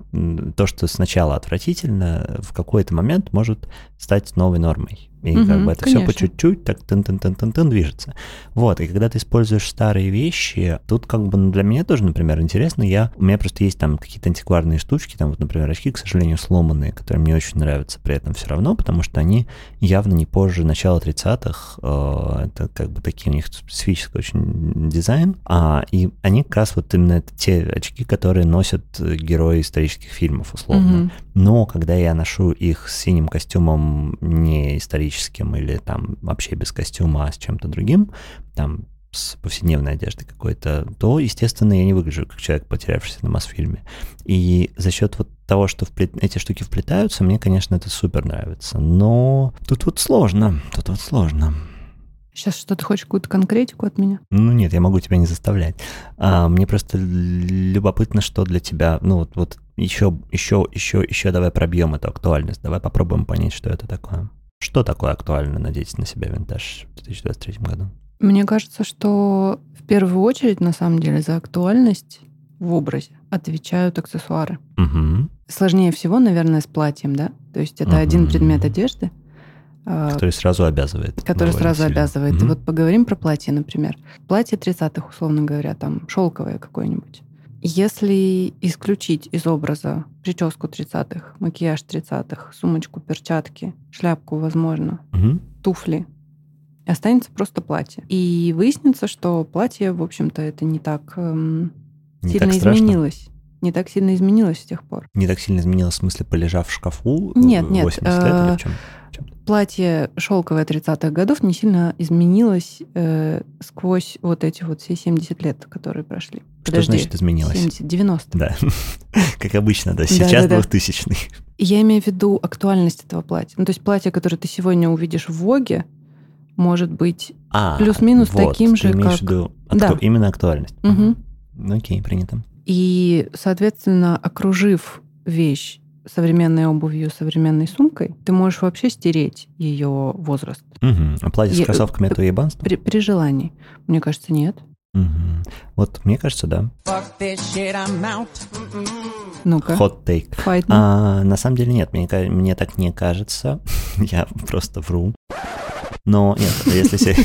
Speaker 1: то, что сначала отвратительно, в какой-то момент может стать новой нормой. И угу, как бы это конечно. все по чуть-чуть так тын тын тын тын тын движется. Вот, и когда ты используешь старые вещи, тут как бы ну, для меня тоже, например, интересно, я, у меня просто есть там какие-то антикварные штучки, там вот, например, очки, к сожалению, сломанные, которые мне очень нравятся при этом все равно, потому что они явно не позже начала 30-х, э, это как бы такие у них специфический очень дизайн, а, и они как раз вот именно это те очки, которые носят герои исторических фильмов, условно. Угу. Но когда я ношу их с синим костюмом не историческим, историческим или там вообще без костюма, а с чем-то другим, там с повседневной одеждой какой-то, то, естественно, я не выгляжу как человек, потерявшийся на Мосфильме. И за счет вот того, что вплет... эти штуки вплетаются, мне, конечно, это супер нравится. Но тут вот сложно, тут вот сложно.
Speaker 2: Сейчас что, ты хочешь какую-то конкретику от меня?
Speaker 1: Ну нет, я могу тебя не заставлять. А, мне просто любопытно, что для тебя, ну вот, вот еще, еще, еще, еще давай пробьем эту актуальность, давай попробуем понять, что это такое. Что такое актуально надеть на себя винтаж в 2023 году?
Speaker 2: Мне кажется, что в первую очередь, на самом деле, за актуальность в образе отвечают аксессуары.
Speaker 1: Угу.
Speaker 2: Сложнее всего, наверное, с платьем, да? То есть это угу. один предмет одежды.
Speaker 1: А, который сразу обязывает.
Speaker 2: Который сразу сильно. обязывает. Угу. И вот поговорим про платье, например. Платье 30-х, условно говоря, там шелковое какое-нибудь. Если исключить из образа прическу 30-х, макияж 30-х, сумочку, перчатки, шляпку, возможно,
Speaker 1: угу.
Speaker 2: туфли, останется просто платье. И выяснится, что платье, в общем-то, это не так эм, не сильно так изменилось. Не так сильно изменилось с тех пор.
Speaker 1: Не так сильно изменилось в смысле, полежав в шкафу
Speaker 2: нет, нет,
Speaker 1: 80 лет или в чем?
Speaker 2: платье шелковое 30-х годов не сильно изменилось э, сквозь вот эти вот все 70 лет, которые прошли.
Speaker 1: Что Подожди, значит изменилось?
Speaker 2: 70, 90.
Speaker 1: Да, как обычно, да, сейчас да, да, 2000
Speaker 2: Я имею в виду актуальность этого платья. Ну, то есть платье, которое ты сегодня увидишь в Воге, может быть а, плюс-минус вот, таким же,
Speaker 1: как... Виду акту... Да. Именно актуальность.
Speaker 2: Угу.
Speaker 1: Окей, принято.
Speaker 2: И, соответственно, окружив вещь современной обувью, современной сумкой, ты можешь вообще стереть ее возраст.
Speaker 1: Угу. А платье с кроссовками Я, это ебанство?
Speaker 2: При, при желании. Мне кажется, нет.
Speaker 1: Угу. Вот, мне кажется, да.
Speaker 2: Ну-ка.
Speaker 1: Hot take. А, на самом деле нет, мне, мне так не кажется. Я просто вру. Но нет, если...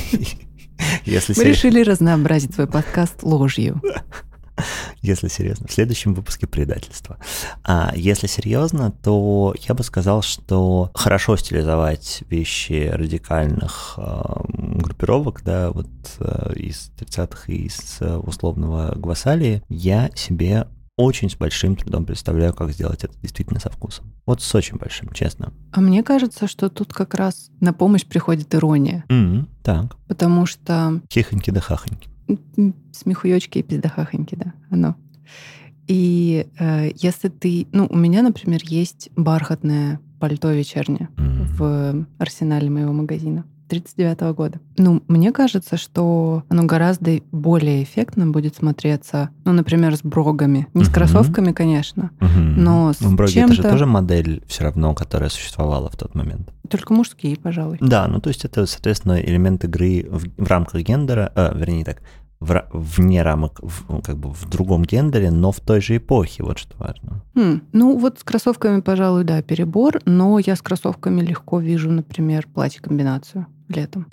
Speaker 2: если Мы решили разнообразить твой подкаст ложью.
Speaker 1: если серьезно. В следующем выпуске предательства. А если серьезно, то я бы сказал, что хорошо стилизовать вещи радикальных э, группировок, да, вот э, из 30-х и из э, условного Гвасалии, я себе очень с большим трудом представляю, как сделать это действительно со вкусом. Вот с очень большим, честно.
Speaker 2: А мне кажется, что тут как раз на помощь приходит ирония.
Speaker 1: Mm-hmm, так.
Speaker 2: Потому что...
Speaker 1: Хихоньки да хахоньки.
Speaker 2: Смехуёчки и пиздахахоньки, да, оно. И э, если ты... Ну, у меня, например, есть бархатное пальто вечернее mm-hmm. в арсенале моего магазина. 39 -го года. Ну, мне кажется, что оно гораздо более эффектно будет смотреться, ну, например, с брогами. Не uh-huh. с кроссовками, конечно, uh-huh. но с ну, броги чем-то...
Speaker 1: это же тоже модель все равно, которая существовала в тот момент.
Speaker 2: Только мужские, пожалуй.
Speaker 1: Да, ну то есть это, соответственно, элемент игры в, в рамках гендера, э, вернее так, в, вне рамок, в, ну, как бы в другом гендере, но в той же эпохе, вот что важно.
Speaker 2: Хм, ну вот с кроссовками, пожалуй, да, перебор, но я с кроссовками легко вижу, например, платье-комбинацию летом.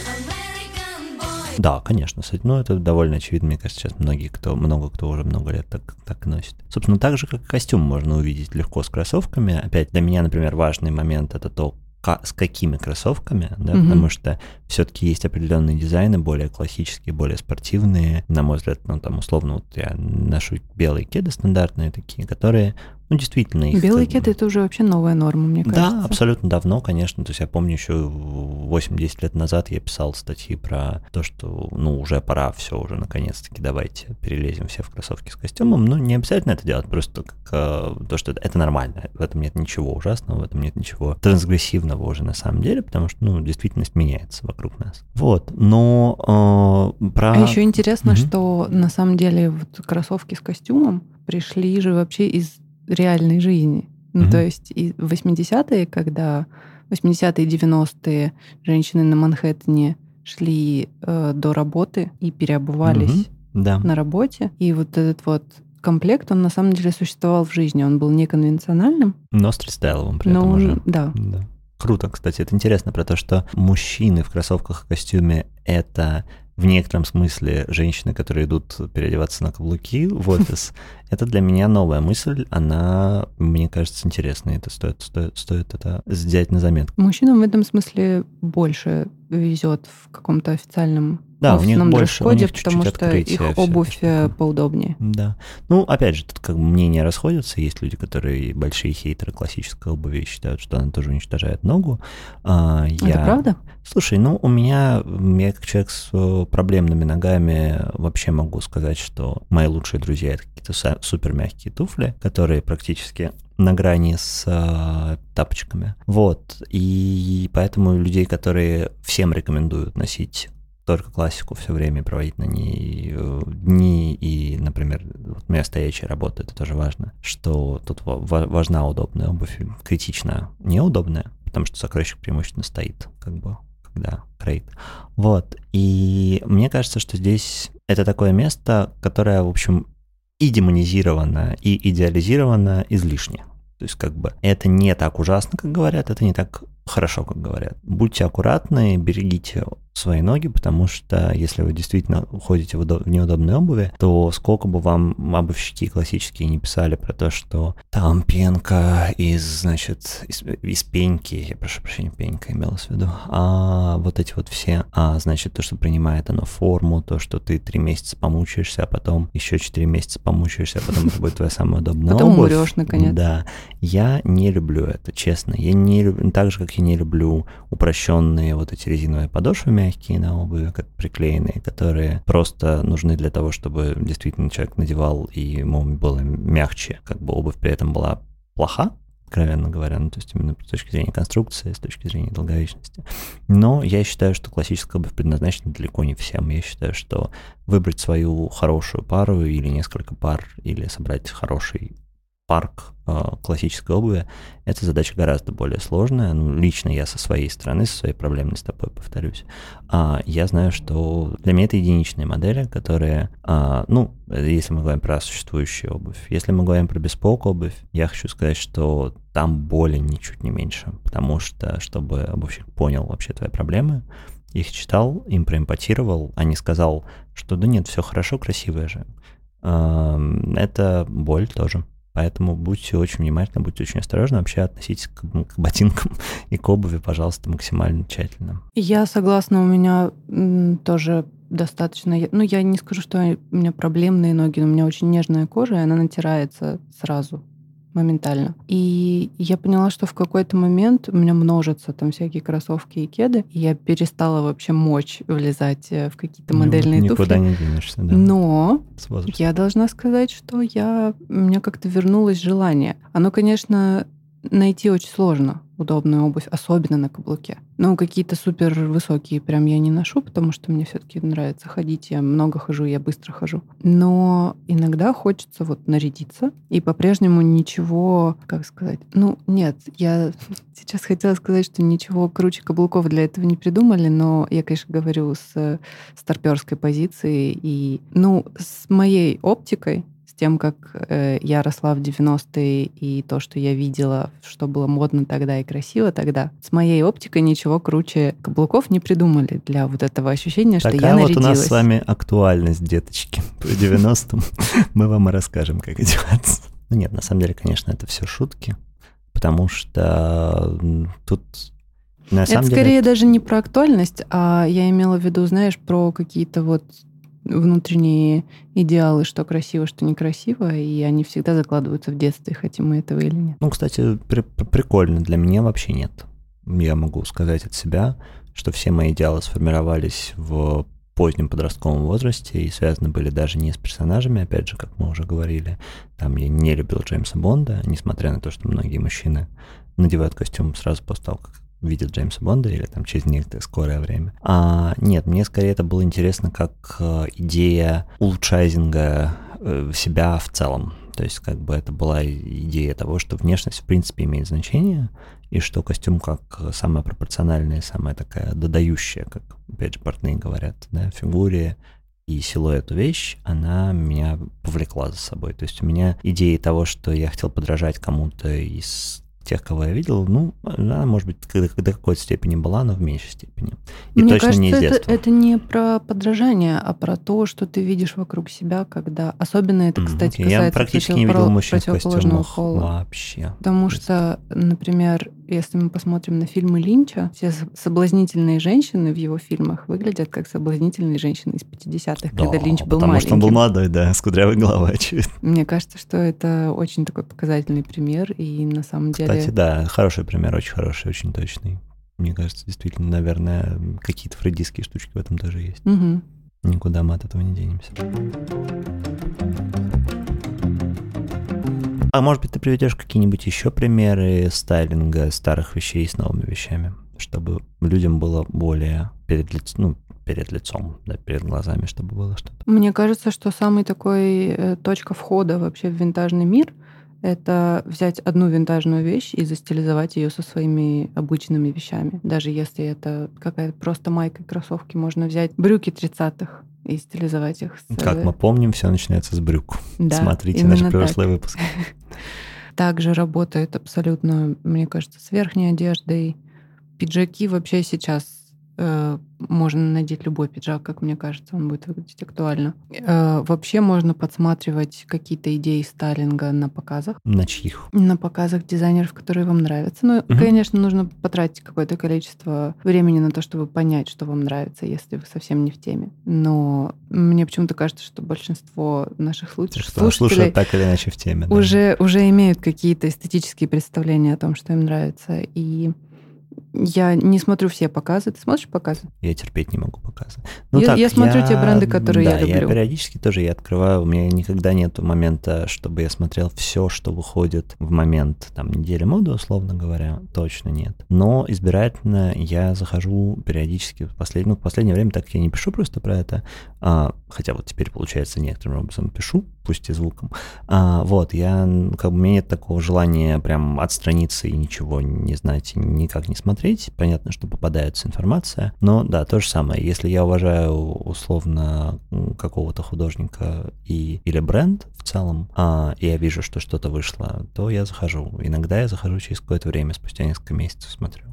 Speaker 1: Да, конечно. Ну, это довольно очевидно. Мне кажется, сейчас многие, кто, много кто уже много лет так, так носит. Собственно, так же, как и костюм можно увидеть легко с кроссовками. Опять, для меня, например, важный момент — это то, с какими кроссовками, да, mm потому что все-таки есть определенные дизайны, более классические, более спортивные. На мой взгляд, ну, там, условно, вот я ношу белые кеды стандартные такие, которые ну, действительно. Их
Speaker 2: Белые как... кеды — это уже вообще новая норма, мне кажется.
Speaker 1: Да, абсолютно давно, конечно. То есть я помню еще 8-10 лет назад я писал статьи про то, что, ну, уже пора, все уже, наконец-таки, давайте перелезем все в кроссовки с костюмом. Ну, не обязательно это делать, просто как э, то, что это нормально. В этом нет ничего ужасного, в этом нет ничего трансгрессивного уже на самом деле, потому что, ну, действительность меняется вокруг нас. Вот, но э, про...
Speaker 2: А еще интересно, угу. что на самом деле вот кроссовки с костюмом пришли же вообще из реальной жизни. Ну, mm-hmm. то есть и 80-е, когда 80-е и 90-е женщины на Манхэттене шли э, до работы и переобувались
Speaker 1: Мгм. Да.
Speaker 2: на работе. И вот этот вот комплект, он на самом деле существовал в жизни. Он был неконвенциональным,
Speaker 1: Но стритстайловым при
Speaker 2: но
Speaker 1: этом
Speaker 2: он,
Speaker 1: уже.
Speaker 2: да,
Speaker 1: Да. Круто, кстати. Это интересно про то, что мужчины в кроссовках и костюме — это в некотором смысле женщины, которые идут переодеваться на каблуки в офис. Это для меня новая мысль. Она, мне кажется, интересной. Это стоит, стоит, стоит это взять на заметку.
Speaker 2: Мужчинам в этом смысле больше везет в каком-то официальном
Speaker 1: Да, у них больше, у них
Speaker 2: потому
Speaker 1: чуть-чуть
Speaker 2: что
Speaker 1: открытие,
Speaker 2: их обувь э,
Speaker 1: штука.
Speaker 2: поудобнее.
Speaker 1: Да. Ну, опять же, тут как бы мнения расходятся. Есть люди, которые большие хейтеры классической обуви считают, что она тоже уничтожает ногу. А,
Speaker 2: Это
Speaker 1: я-
Speaker 2: правда?
Speaker 1: Слушай, ну у меня, я как человек с э, проблемными ногами вообще могу сказать, что мои лучшие друзья это какие-то са- супер мягкие туфли, которые практически на грани с э, тапочками. Вот. И поэтому людей, которые всем рекомендуют носить только классику все время, проводить на ней э, дни и, например, вот у меня стоячая работа, это тоже важно, что тут ва- ва- важна удобная обувь, критично неудобная, потому что сокровищик преимущественно стоит, как бы, когда крейт. Вот. И мне кажется, что здесь это такое место, которое, в общем, и демонизировано, и идеализировано излишне. То есть, как бы, это не так ужасно, как говорят, это не так хорошо, как говорят. Будьте аккуратны, берегите свои ноги, потому что если вы действительно ходите в, удо- в неудобной обуви, то сколько бы вам обувщики классические не писали про то, что там пенка из, значит, из, из пеньки, я прошу прощения, пенька имелось в виду, а вот эти вот все, а, значит, то, что принимает оно форму, то, что ты три месяца помучаешься, а потом еще четыре месяца помучаешься, а потом это будет твоя самая удобная
Speaker 2: Потом
Speaker 1: обувь.
Speaker 2: умрешь, наконец.
Speaker 1: Да, я не люблю это, честно. Я не люблю, так же, как я не люблю упрощенные вот эти резиновые подошвы мягкие на обуви, как приклеенные, которые просто нужны для того, чтобы действительно человек надевал и ему было мягче, как бы обувь при этом была плоха, откровенно говоря, ну, то есть именно с точки зрения конструкции, с точки зрения долговечности. Но я считаю, что классическая обувь предназначена далеко не всем. Я считаю, что выбрать свою хорошую пару или несколько пар, или собрать хороший парк э, классической обуви, эта задача гораздо более сложная. Ну, лично я со своей стороны, со своей проблемной стопой, повторюсь, а, я знаю, что для меня это единичные модели, которые, а, ну, если мы говорим про существующую обувь, если мы говорим про беспок обувь, я хочу сказать, что там боли ничуть не меньше, потому что, чтобы обувщик понял вообще твои проблемы, их читал, им проимпотировал, а не сказал, что да нет, все хорошо, красивое же. Это боль тоже. Поэтому будьте очень внимательны, будьте очень осторожны, вообще относитесь к, к ботинкам и к обуви, пожалуйста, максимально тщательно.
Speaker 2: Я согласна, у меня тоже достаточно... Ну, я не скажу, что у меня проблемные ноги, но у меня очень нежная кожа, и она натирается сразу, моментально. И я поняла, что в какой-то момент у меня множатся там всякие кроссовки и кеды, и я перестала вообще мочь влезать э, в какие-то модельные
Speaker 1: Ну, Никуда
Speaker 2: туфли.
Speaker 1: не денешься, да,
Speaker 2: Но я должна сказать, что я, у меня как-то вернулось желание. Оно, конечно, найти очень сложно удобную обувь, особенно на каблуке. Но какие-то супер высокие прям я не ношу, потому что мне все-таки нравится ходить. Я много хожу, я быстро хожу. Но иногда хочется вот нарядиться, и по-прежнему ничего, как сказать, ну нет, я сейчас хотела сказать, что ничего круче каблуков для этого не придумали, но я, конечно, говорю с старперской позиции. И, ну, с моей оптикой, с тем, как э, я росла в 90-е и то, что я видела, что было модно тогда и красиво тогда, с моей оптикой ничего круче каблуков не придумали для вот этого ощущения, что
Speaker 1: Такая
Speaker 2: я
Speaker 1: вот
Speaker 2: нарядилась.
Speaker 1: у нас с вами актуальность, деточки, по 90-м. Мы вам и расскажем, как одеваться. Ну нет, на самом деле, конечно, это все шутки, потому что тут на
Speaker 2: Это
Speaker 1: самом деле...
Speaker 2: скорее даже не про актуальность, а я имела в виду, знаешь, про какие-то вот внутренние идеалы, что красиво, что некрасиво, и они всегда закладываются в детстве, хотим мы этого или нет.
Speaker 1: Ну, кстати, при- при- прикольно. Для меня вообще нет. Я могу сказать от себя, что все мои идеалы сформировались в позднем подростковом возрасте и связаны были даже не с персонажами, опять же, как мы уже говорили. Там я не любил Джеймса Бонда, несмотря на то, что многие мужчины надевают костюм сразу после того, как видят Джеймса Бонда или там через некоторое скорое время. А нет, мне скорее это было интересно как э, идея улучшайзинга э, себя в целом. То есть как бы это была идея того, что внешность в принципе имеет значение, и что костюм как самая пропорциональная, самая такая додающая, как опять же, портные говорят, да, фигуре и силуэту вещь, она меня повлекла за собой. То есть у меня идеи того, что я хотел подражать кому-то из тех, кого я видел, ну, она, может быть, до какой-то степени была, но в меньшей степени.
Speaker 2: И Мне точно кажется, не из детства. Это, это не про подражание, а про то, что ты видишь вокруг себя, когда... Особенно это, кстати, mm, касается
Speaker 1: Я практически не видел мужчин в костюмах пола. вообще.
Speaker 2: Потому что, например, если мы посмотрим на фильмы Линча, все соблазнительные женщины в его фильмах выглядят как соблазнительные женщины из 50-х, да, когда Линч был
Speaker 1: потому
Speaker 2: маленьким.
Speaker 1: что он был молодой, да, с кудрявой головой, очевидно.
Speaker 2: Мне кажется, что это очень такой показательный пример, и на самом деле
Speaker 1: кстати, да, хороший пример, очень хороший, очень точный. Мне кажется, действительно, наверное, какие-то фрейдистские штучки в этом тоже есть.
Speaker 2: Угу.
Speaker 1: Никуда мы от этого не денемся. А может быть, ты приведешь какие-нибудь еще примеры стайлинга старых вещей с новыми вещами, чтобы людям было более перед лицом, ну, перед лицом, да, перед глазами, чтобы было что-то.
Speaker 2: Мне кажется, что самый такой э, точка входа вообще в винтажный мир это взять одну винтажную вещь и застилизовать ее со своими обычными вещами. Даже если это какая-то просто майка и кроссовки, можно взять брюки 30-х и стилизовать их.
Speaker 1: С... Как мы помним, все начинается с брюк. Да, Смотрите наши прошлые так. выпуски.
Speaker 2: Также работает абсолютно, мне кажется, с верхней одеждой. Пиджаки вообще сейчас Э, можно надеть любой пиджак, как мне кажется, он будет выглядеть актуально. Э, вообще можно подсматривать какие-то идеи стайлинга на показах.
Speaker 1: На чьих?
Speaker 2: На показах дизайнеров, которые вам нравятся. Ну, угу. конечно, нужно потратить какое-то количество времени на то, чтобы понять, что вам нравится, если вы совсем не в теме. Но мне почему-то кажется, что большинство наших слушателей,
Speaker 1: что слушают так или иначе в теме.
Speaker 2: Уже, да. уже имеют какие-то эстетические представления о том, что им нравится. И я не смотрю все показы. Ты смотришь показы?
Speaker 1: Я терпеть не могу показы.
Speaker 2: Ну, я, так, я смотрю я, те бренды, которые да, я люблю.
Speaker 1: я периодически тоже я открываю. У меня никогда нет момента, чтобы я смотрел все, что выходит в момент там недели моды, условно говоря. Точно нет. Но избирательно я захожу периодически в последнее, ну, в последнее время, так я не пишу просто про это, а, хотя вот теперь, получается, некоторым образом пишу, пусть и звуком. А, вот, я, как бы, у меня нет такого желания прям отстраниться и ничего не знать, никак не смотреть. Понятно, что попадается информация. Но да, то же самое. Если я уважаю условно какого-то художника и, или бренд в целом, а, и я вижу, что что-то вышло, то я захожу. Иногда я захожу через какое-то время, спустя несколько месяцев смотрю.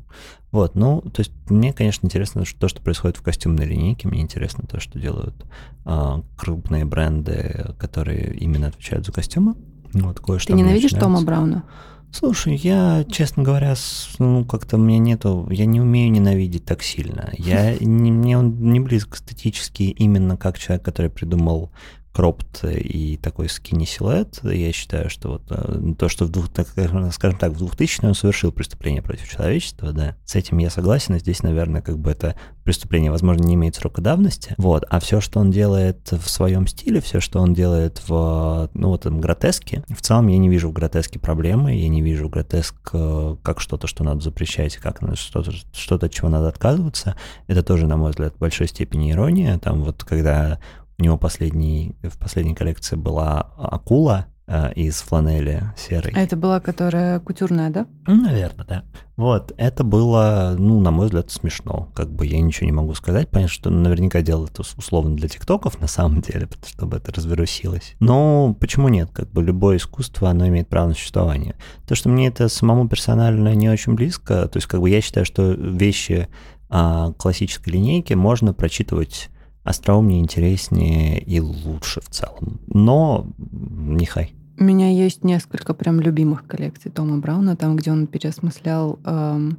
Speaker 1: Вот, ну, то есть мне, конечно, интересно то, что происходит в костюмной линейке, мне интересно то, что делают а, крупные бренды, которые именно отвечают за костюмы. Вот, кое-что
Speaker 2: Ты ненавидишь Тома Брауна?
Speaker 1: Слушай, я, честно говоря, ну, как-то мне нету, я не умею ненавидеть так сильно. Я, не, мне он не близко эстетически именно как человек, который придумал кропт и такой скини силуэт, я считаю, что вот э, то, что в двух, так, скажем так, в 2000 он совершил преступление против человечества, да, с этим я согласен, и здесь, наверное, как бы это преступление, возможно, не имеет срока давности, вот, а все, что он делает в своем стиле, все, что он делает в, ну, вот этом гротеске, в целом я не вижу в гротеске проблемы, я не вижу гротеск э, как что-то, что надо запрещать, как что-то, что-то, от чего надо отказываться, это тоже, на мой взгляд, в большой степени ирония, там вот когда у него последний, в последней коллекции была акула э, из фланели серой.
Speaker 2: А это была, которая кутюрная, да?
Speaker 1: Наверное, да. Вот, это было, ну, на мой взгляд, смешно. Как бы я ничего не могу сказать. Понятно, что наверняка делал это условно для тиктоков на самом деле, чтобы это разверусилось. Но почему нет? Как бы любое искусство, оно имеет право на существование. То, что мне это самому персонально не очень близко, то есть как бы я считаю, что вещи а, классической линейки можно прочитывать остроумнее, интереснее и лучше в целом. Но не хай.
Speaker 2: У меня есть несколько прям любимых коллекций Тома Брауна, там, где он переосмыслял эм,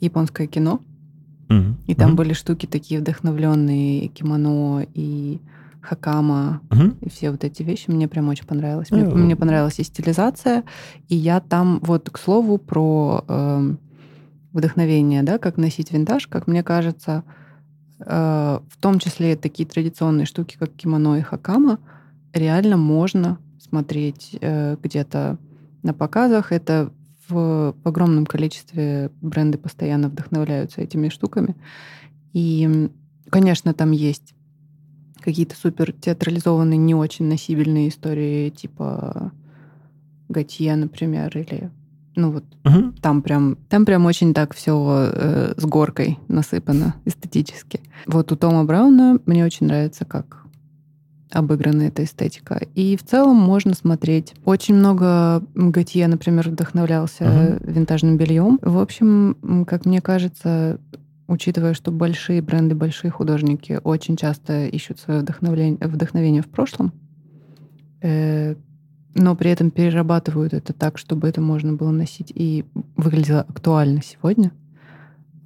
Speaker 2: японское кино. Mm-hmm. И там mm-hmm. были штуки такие вдохновленные, кимоно и хакама, mm-hmm. и все вот эти вещи. Мне прям очень понравилось. Мне, mm-hmm. мне понравилась и стилизация. И я там, вот, к слову, про эм, вдохновение, да, как носить винтаж, как мне кажется, Э, в том числе такие традиционные штуки, как кимоно и хакама, реально можно смотреть э, где-то на показах. Это в огромном количестве бренды постоянно вдохновляются этими штуками. И, конечно, там есть какие-то супер театрализованные, не очень носибельные истории, типа Готье, например, или Ну вот
Speaker 1: Мгм.
Speaker 2: там прям, там прям очень так все с горкой насыпано эстетически. Вот у Тома Брауна мне очень нравится, как обыграна эта эстетика. И в целом можно смотреть. Очень много Готье, например, вдохновлялся винтажным бельем. В общем, как мне кажется, учитывая, что большие бренды, большие художники очень часто ищут свое вдохновление, вдохновение в прошлом, э, но при этом перерабатывают это так, чтобы это можно было носить и выглядело актуально сегодня.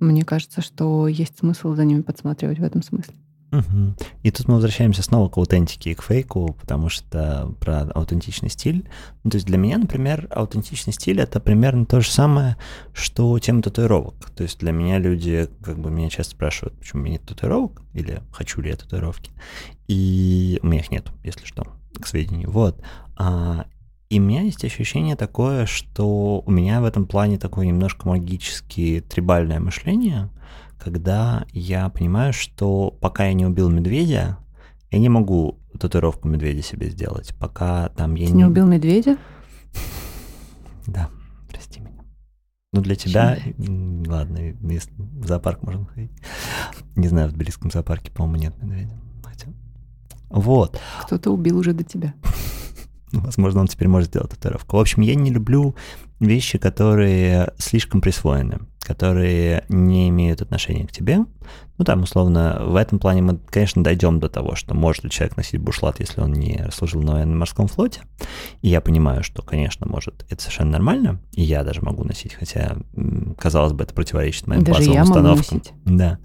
Speaker 2: Мне кажется, что есть смысл за ними подсматривать в этом смысле.
Speaker 1: Мгм. И тут мы возвращаемся снова к аутентике и к фейку, потому что про аутентичный стиль. Ну, то есть для меня, например, аутентичный стиль — это примерно то же самое, что тема татуировок. То есть для меня люди, как бы меня часто спрашивают, почему у меня нет татуировок, или хочу ли я татуировки. И у меня их нет, если что, к сведению. Вот. А, и у меня есть ощущение такое, что у меня в этом плане такое немножко магически трибальное мышление, когда я понимаю, что пока я не убил медведя, я не могу татуировку медведя себе сделать. Пока там я
Speaker 2: Ты не убил медведя?
Speaker 1: Да, прости меня. Ну, для тебя, м, ладно, в зоопарк можно ходить. Не знаю, в Тбилисском зоопарке, по-моему, нет медведя. Хотя... Вот.
Speaker 2: Кто-то убил уже до тебя.
Speaker 1: Возможно, он теперь может сделать татуировку. В общем, я не люблю вещи, которые слишком присвоены, которые не имеют отношения к тебе. Ну, там, условно, в этом плане мы, конечно, дойдем до того, что может ли человек носить бушлат, если он не служил на военно-морском флоте. И я понимаю, что, конечно, может, это совершенно нормально, и я даже могу носить, хотя, казалось бы, это противоречит моим
Speaker 2: Даже
Speaker 1: базовым
Speaker 2: я могу
Speaker 1: установкам.
Speaker 2: носить.
Speaker 1: Да.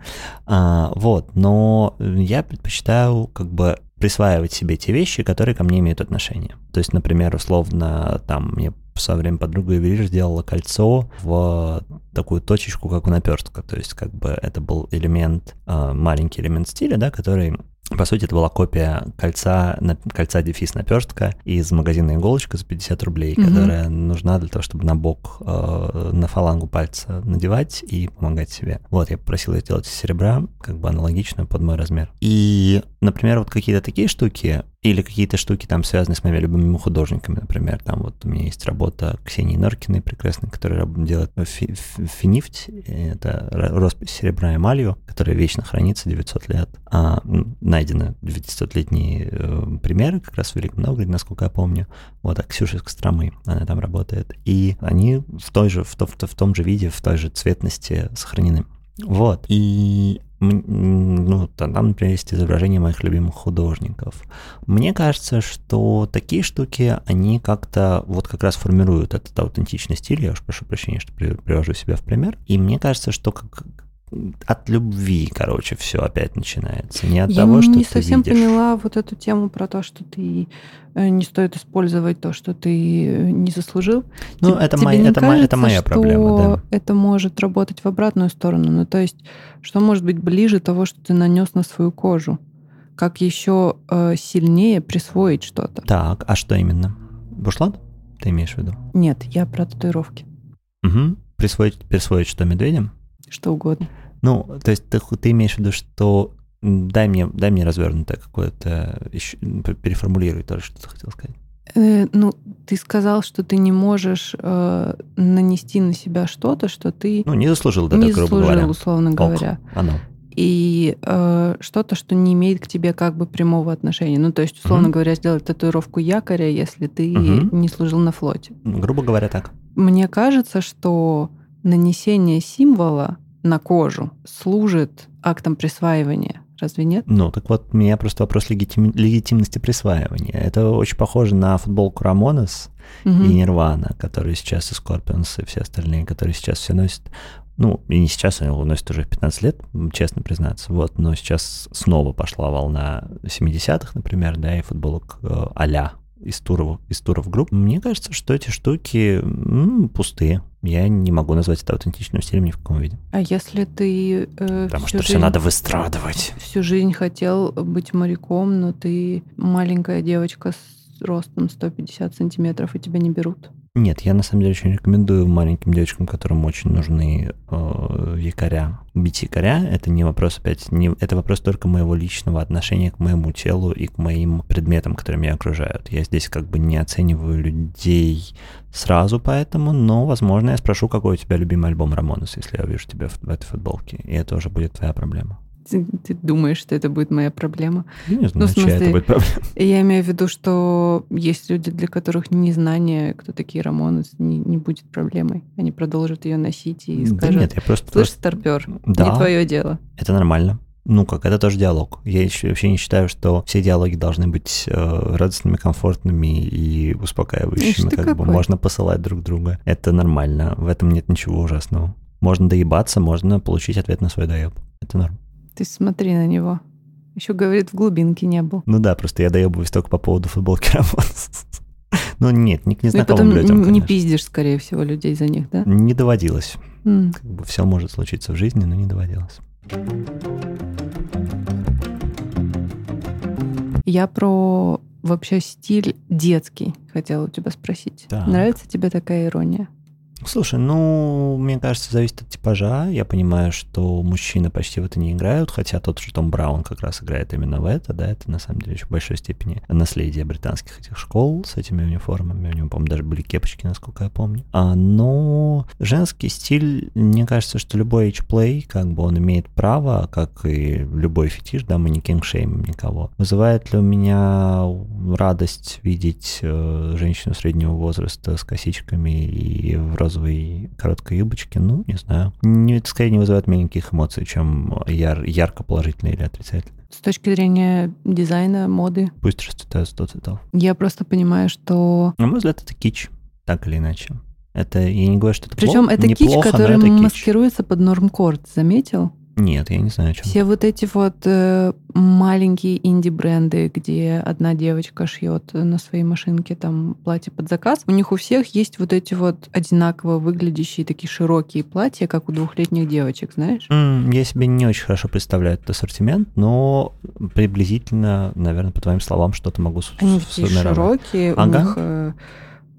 Speaker 1: А, вот, но я предпочитаю как бы присваивать себе те вещи, которые ко мне имеют отношение. То есть, например, условно, там мне в свое время подруга ювелир сделала кольцо в такую точечку, как у наперстка. То есть, как бы это был элемент, э, маленький элемент стиля, да, который по сути, это была копия кольца, на- кольца дефис наперстка из магазина иголочка за 50 рублей,
Speaker 2: Мгм.
Speaker 1: которая нужна для того, чтобы на бок, э, на фалангу пальца надевать и помогать себе. Вот, я попросил ее сделать из серебра, как бы аналогично под мой размер. И, например, вот какие-то такие штуки, или какие-то штуки там связанные с моими любимыми художниками, например, там вот у меня есть работа Ксении Норкиной прекрасной, которая делает фи- фи- финифть, это ро- роспись серебра эмалью, которая вечно хранится 900 лет. А, найдены 900-летние э, примеры как раз в Великом Новгороде, насколько я помню. Вот, а Ксюша из Костромы, она там работает. И они в, той же, в, то- в в том же виде, в той же цветности сохранены. Вот. И ну, там, например, есть изображения моих любимых художников. Мне кажется, что такие штуки, они как-то вот как раз формируют этот аутентичный стиль. Я уж прошу прощения, что при- привожу себя в пример. И мне кажется, что как от любви, короче, все опять начинается. Не от
Speaker 2: Я
Speaker 1: того, что
Speaker 2: не
Speaker 1: ты
Speaker 2: совсем
Speaker 1: видишь.
Speaker 2: поняла вот эту тему про то, что ты э, не стоит использовать то, что ты э, не заслужил.
Speaker 1: Ну,
Speaker 2: Теб-
Speaker 1: это, моя,
Speaker 2: не
Speaker 1: это, моя, это
Speaker 2: кажется,
Speaker 1: моя проблема, да.
Speaker 2: Это может работать в обратную сторону. Ну, то есть, что может быть ближе того, что ты нанес на свою кожу? Как еще э, сильнее присвоить что-то?
Speaker 1: Так, а что именно? Бушлат? Ты имеешь в виду?
Speaker 2: Нет, я про татуировки.
Speaker 1: Угу. Присвоить, присвоить что медведям?
Speaker 2: Что угодно.
Speaker 1: Ну, то есть ты, ты имеешь в виду, что дай мне, дай мне развернутое какое-то, переформулируй то, что ты хотел сказать.
Speaker 2: Э, ну, ты сказал, что ты не можешь э, нанести на себя что-то, что ты
Speaker 1: Ну, не заслужил, да,
Speaker 2: не
Speaker 1: так, грубо
Speaker 2: заслужил,
Speaker 1: говоря.
Speaker 2: условно
Speaker 1: Ок,
Speaker 2: говоря.
Speaker 1: Оно.
Speaker 2: и э, что-то, что не имеет к тебе как бы прямого отношения. Ну, то есть, условно
Speaker 1: Мгм.
Speaker 2: говоря, сделать татуировку якоря, если ты
Speaker 1: Мгм.
Speaker 2: не служил на флоте.
Speaker 1: Ну, Грубо говоря, так.
Speaker 2: Мне кажется, что нанесение символа на кожу служит актом присваивания. Разве нет?
Speaker 1: Ну, так вот, у меня просто вопрос легитим- легитимности присваивания. Это очень похоже на футболку Рамонес
Speaker 2: Мгм.
Speaker 1: и Нирвана, которые сейчас и Скорпионс, и все остальные, которые сейчас все носят. Ну, и не сейчас, они его носят уже в 15 лет, честно признаться. Вот, но сейчас снова пошла волна 70-х, например, да, и футболок а-ля из туров, из туров групп. Мне кажется, что эти штуки м, пустые. Я не могу назвать это аутентичным стилем ни в каком виде.
Speaker 2: А если ты э,
Speaker 1: Потому что все
Speaker 2: жизнь-
Speaker 1: надо выстрадывать.
Speaker 2: всю жизнь хотел быть моряком, но ты маленькая девочка с ростом 150 сантиметров, и тебя не берут.
Speaker 1: Нет, я на самом деле очень рекомендую маленьким девочкам, которым очень нужны э, якоря. Бить якоря — это не вопрос опять, не, это вопрос только моего личного отношения к моему телу и к моим предметам, которые меня окружают. Я здесь как бы не оцениваю людей сразу поэтому, но, возможно, я спрошу, какой у тебя любимый альбом Рамонес, если я увижу тебя в, в этой футболке, и это уже будет твоя проблема.
Speaker 2: Ты, ты думаешь, что это будет моя проблема?
Speaker 1: Я не знаю,
Speaker 2: Ну, в
Speaker 1: чья это
Speaker 2: смысле,
Speaker 1: будет проблема.
Speaker 2: Я имею в виду, что есть люди, для которых незнание, кто такие Рамонес, не, не будет проблемой. Они продолжат ее носить и
Speaker 1: Да
Speaker 2: скажут,
Speaker 1: нет, я просто...
Speaker 2: слышь, старпер,
Speaker 1: Да.
Speaker 2: не твое дело.
Speaker 1: Это нормально. Ну как, это тоже диалог. Я еще вообще не считаю, что все диалоги должны быть э, радостными, комфортными и успокаивающими.
Speaker 2: Ты
Speaker 1: Как бы
Speaker 2: какой.
Speaker 1: можно посылать друг друга. Это нормально. В этом нет ничего ужасного. Можно доебаться, можно получить ответ на свой доеб. Это норм.
Speaker 2: Ты смотри на него. Еще говорит, в глубинке не был.
Speaker 1: Ну да, просто я доебываюсь только по поводу футболки Рамонс. Ну нет, не к
Speaker 2: Ну
Speaker 1: незнакомым
Speaker 2: потом
Speaker 1: людям,
Speaker 2: не
Speaker 1: конечно.
Speaker 2: пиздишь, скорее всего, людей за них, да?
Speaker 1: Не доводилось.
Speaker 2: М.
Speaker 1: Как бы все может случиться в жизни, но не доводилось.
Speaker 2: Я про вообще стиль детский хотела у тебя спросить.
Speaker 1: Так.
Speaker 2: Нравится тебе такая ирония?
Speaker 1: Слушай, ну, мне кажется, зависит от типажа. Я понимаю, что мужчины почти в это не играют, хотя тот же Том Браун как раз играет именно в это, да, это на самом деле еще в большой степени наследие британских этих школ с этими униформами. У него, по-моему, даже были кепочки, насколько я помню. А, но женский стиль, мне кажется, что любой H-play, как бы он имеет право, как и любой фетиш, да, мы не кингшеймим никого. Вызывает ли у меня радость видеть э, женщину среднего возраста с косичками и в розовой короткой юбочке? Ну, не знаю. Не, это скорее не вызывает меня никаких эмоций, чем яр- ярко положительные или отрицательные.
Speaker 2: С точки зрения дизайна, моды,
Speaker 1: Пусть расцветают 100 цветов.
Speaker 2: я просто понимаю, что...
Speaker 1: На мой взгляд, это кич, так или иначе. Это, я не говорю, что это
Speaker 2: Причем
Speaker 1: плохо,
Speaker 2: это кич, который
Speaker 1: это кич.
Speaker 2: маскируется под нормкор, заметил?
Speaker 1: Нет, я не знаю, о чем.
Speaker 2: Все вот эти вот э, маленькие инди-бренды, где одна девочка шьет на своей машинке там платье под заказ, у них у всех есть вот эти вот одинаково выглядящие такие широкие платья, как у двухлетних девочек, знаешь?
Speaker 1: М, Я себе не очень хорошо представляю этот ассортимент, но приблизительно, наверное, по твоим словам, что-то могу
Speaker 2: Они такие широкие, у
Speaker 1: Ага.
Speaker 2: них э,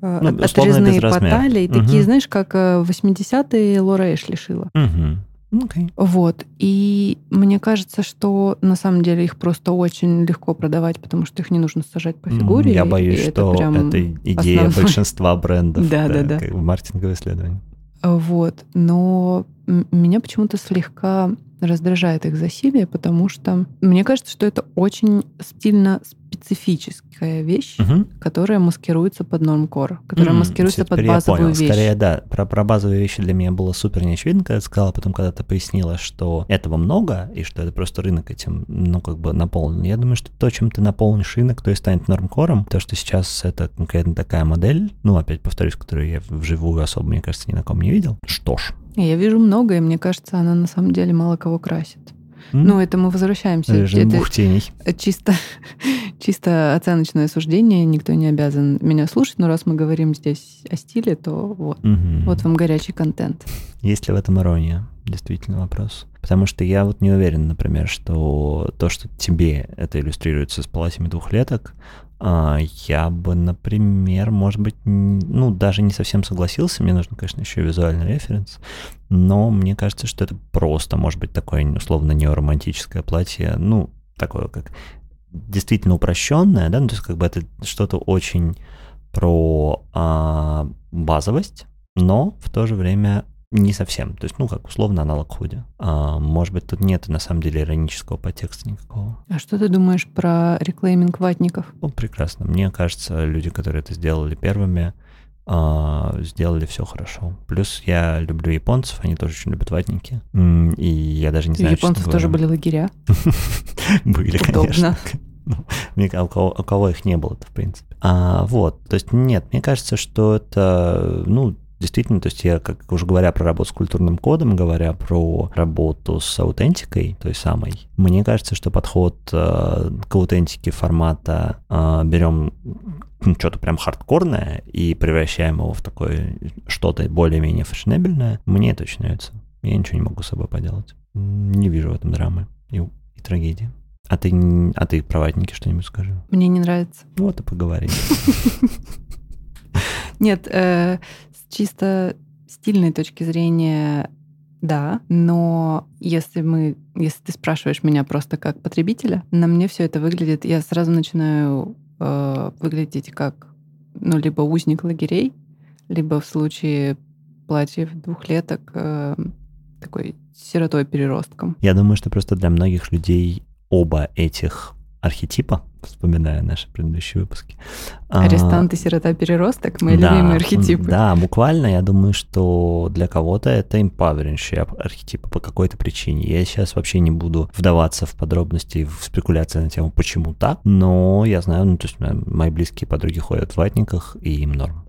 Speaker 2: э,
Speaker 1: Ну,
Speaker 2: отрезные по талии, такие,
Speaker 1: Мгм.
Speaker 2: знаешь, как э, 80-е Лора Эшли шила.
Speaker 1: Мгм. Окей.
Speaker 2: Вот. И мне кажется, что на самом деле их просто очень легко продавать, потому что их не нужно сажать по фигуре.
Speaker 1: Я
Speaker 2: и
Speaker 1: боюсь,
Speaker 2: это
Speaker 1: что
Speaker 2: прям
Speaker 1: это идея
Speaker 2: основной.
Speaker 1: большинства брендов.
Speaker 2: Да, да, да.
Speaker 1: Бы маркетинговое исследование.
Speaker 2: Вот. Но меня почему-то слегка раздражает их засилие, потому что мне кажется, что это очень стильно специфическая вещь,
Speaker 1: Мгм.
Speaker 2: которая маскируется под нормкор, которая
Speaker 1: М,
Speaker 2: маскируется под базовую
Speaker 1: понял.
Speaker 2: вещь.
Speaker 1: Скорее, да, про, про базовые вещи для меня было супер неочевидно, когда ты сказала, потом, когда ты пояснила, что этого много, и что это просто рынок этим, ну, как бы наполнен. Я думаю, что то, чем ты наполнишь рынок, то и станет нормкором. То, что сейчас это конкретно такая модель, ну, опять повторюсь, которую я вживую особо, мне кажется, ни на ком не видел. Что ж.
Speaker 2: Я вижу много, и мне кажется, она на самом деле мало кого красит.
Speaker 1: М,
Speaker 2: Ну, это мы возвращаемся.
Speaker 1: Режим
Speaker 2: Это
Speaker 1: двух теней.
Speaker 2: чисто, чисто оценочное суждение. Никто не обязан меня слушать, но раз мы говорим здесь о стиле, то вот.
Speaker 1: Мгм.
Speaker 2: Вот вам горячий контент.
Speaker 1: Есть ли в этом ирония? Действительно вопрос. Потому что я вот не уверен, например, что то, что тебе это иллюстрируется с платьями двухлеток, а, я бы, например, может быть, ну, даже не совсем согласился. Мне нужен, конечно, еще визуальный референс. Но мне кажется, что это просто, может быть, такое условно неоромантическое платье. Ну, такое как действительно упрощенное, да, ну, то есть как бы это что-то очень про а, базовость, но в то же время не совсем. То есть, ну, как условно аналог худи. А, может быть, тут нет на самом деле иронического подтекста никакого.
Speaker 2: А что ты думаешь про реклейминг ватников?
Speaker 1: Ну, прекрасно. Мне кажется, люди, которые это сделали первыми, а, сделали все хорошо. Плюс я люблю японцев, они тоже очень любят ватники. И я даже не
Speaker 2: У
Speaker 1: знаю,
Speaker 2: японцев
Speaker 1: честно
Speaker 2: тоже были лагеря.
Speaker 1: Были, конечно. Ну, мне ка- у кого, у кого их не было-то, в принципе. А, вот, то есть нет, мне кажется, что это, ну, действительно, то есть я, как уже говоря про работу с культурным кодом, говоря про работу с аутентикой, той самой, мне кажется, что подход э, к аутентике формата э, берем ну, что-то прям хардкорное и превращаем его в такое что-то более-менее фashionableное, мне это очень нравится. Я ничего не могу с собой поделать. Не вижу в этом драмы и, и трагедии. А ты, а ты про ватники что-нибудь скажи?
Speaker 2: Мне не нравится.
Speaker 1: Вот и поговорим.
Speaker 2: Нет, э, с чисто стильной точки зрения, да, но если мы, если ты спрашиваешь меня просто как потребителя, на мне все это выглядит, я сразу начинаю э, выглядеть как, ну, либо узник лагерей, либо в случае платьев двухлеток э, такой сиротой-переростком.
Speaker 1: Я думаю, что просто для многих людей оба этих архетипа, вспоминая наши предыдущие выпуски.
Speaker 2: А, Арестант и сирота-переросток, мои да, любимые архетипы.
Speaker 1: Да, буквально я думаю, что для кого-то это empowering архетипы по какой-то причине. Я сейчас вообще не буду вдаваться в подробности, в спекуляции на тему, почему так, но я знаю, ну, то есть мои близкие подруги ходят в ватниках, и им норм.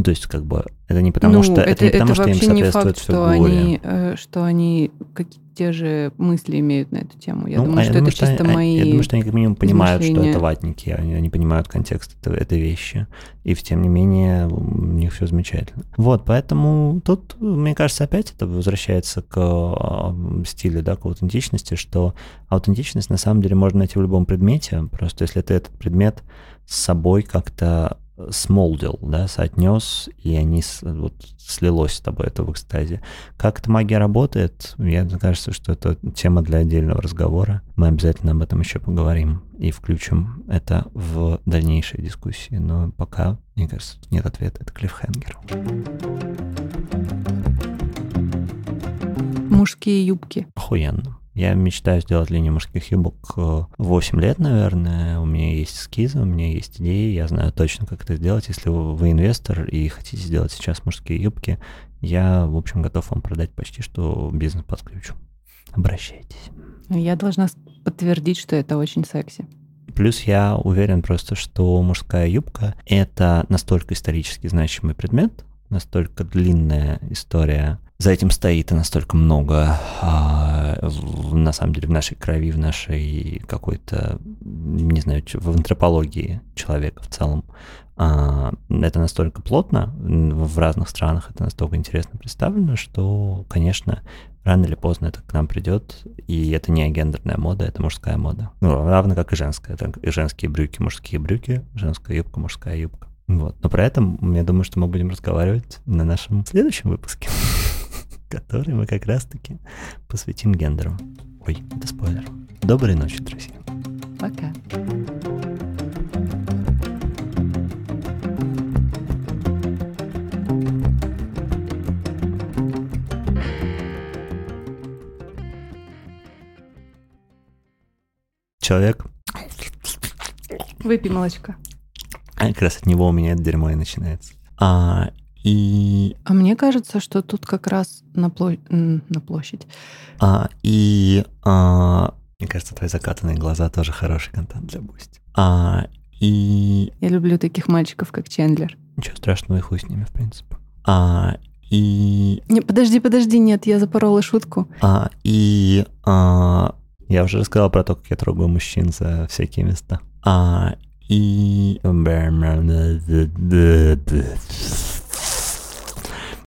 Speaker 1: Ну, то есть, как бы, это не потому,
Speaker 2: ну,
Speaker 1: что
Speaker 2: это,
Speaker 1: это не потому,
Speaker 2: это
Speaker 1: что им соответствует
Speaker 2: факт,
Speaker 1: все
Speaker 2: что
Speaker 1: горе.
Speaker 2: они, э, что они какие те же мысли имеют на эту тему. Я
Speaker 1: ну,
Speaker 2: думаю,
Speaker 1: а
Speaker 2: что
Speaker 1: я
Speaker 2: это
Speaker 1: думаю,
Speaker 2: чисто
Speaker 1: они,
Speaker 2: мои
Speaker 1: Я думаю, что они как минимум понимают, что это ватники, они, они понимают контекст этой, этой вещи. И тем не менее у них все замечательно. Вот, поэтому тут, мне кажется, опять это возвращается к э, стилю, да, к аутентичности, что аутентичность на самом деле можно найти в любом предмете, просто если ты этот предмет с собой как-то смолдил, да, соотнес, и они вот слилось с тобой это в экстазе. Как эта магия работает, мне кажется, что это тема для отдельного разговора. Мы обязательно об этом еще поговорим и включим это в дальнейшие дискуссии. Но пока, мне кажется, нет ответа, это клиффхенгер.
Speaker 2: Мужские юбки.
Speaker 1: Охуенно. Я мечтаю сделать линию мужских юбок 8 лет, наверное. У меня есть эскизы, у меня есть идеи. Я знаю точно, как это сделать. Если вы, вы инвестор и хотите сделать сейчас мужские юбки, я, в общем, готов вам продать почти что бизнес под ключ. Обращайтесь.
Speaker 2: Я должна подтвердить, что это очень секси.
Speaker 1: Плюс я уверен просто, что мужская юбка — это настолько исторически значимый предмет, настолько длинная история за этим стоит и настолько много, а, в, на самом деле, в нашей крови, в нашей какой-то, не знаю, в антропологии человека в целом. А, это настолько плотно в разных странах, это настолько интересно представлено, что, конечно, рано или поздно это к нам придет, и это не гендерная мода, это мужская мода. Ну, равно как и женская. Это и женские брюки, мужские брюки, женская юбка, мужская юбка. Вот. Но про это, я думаю, что мы будем разговаривать на нашем следующем выпуске который мы как раз-таки посвятим гендеру. Ой, это спойлер. Доброй ночи, друзья.
Speaker 2: Пока.
Speaker 1: Человек.
Speaker 2: Выпей молочка.
Speaker 1: Как раз от него у меня это дерьмо и начинается. А, и...
Speaker 2: А мне кажется, что тут как раз на, пло... на площадь.
Speaker 1: А, и а, мне кажется, твои закатанные глаза тоже хороший контент для Boosty. А, и...
Speaker 2: Я люблю таких мальчиков, как Чендлер.
Speaker 1: Ничего страшного, и хуй с ними, в принципе. А, и...
Speaker 2: Не, подожди, подожди, нет, я запорола шутку.
Speaker 1: А, и... А, я уже рассказал про то, как я трогаю мужчин за всякие места. А, и...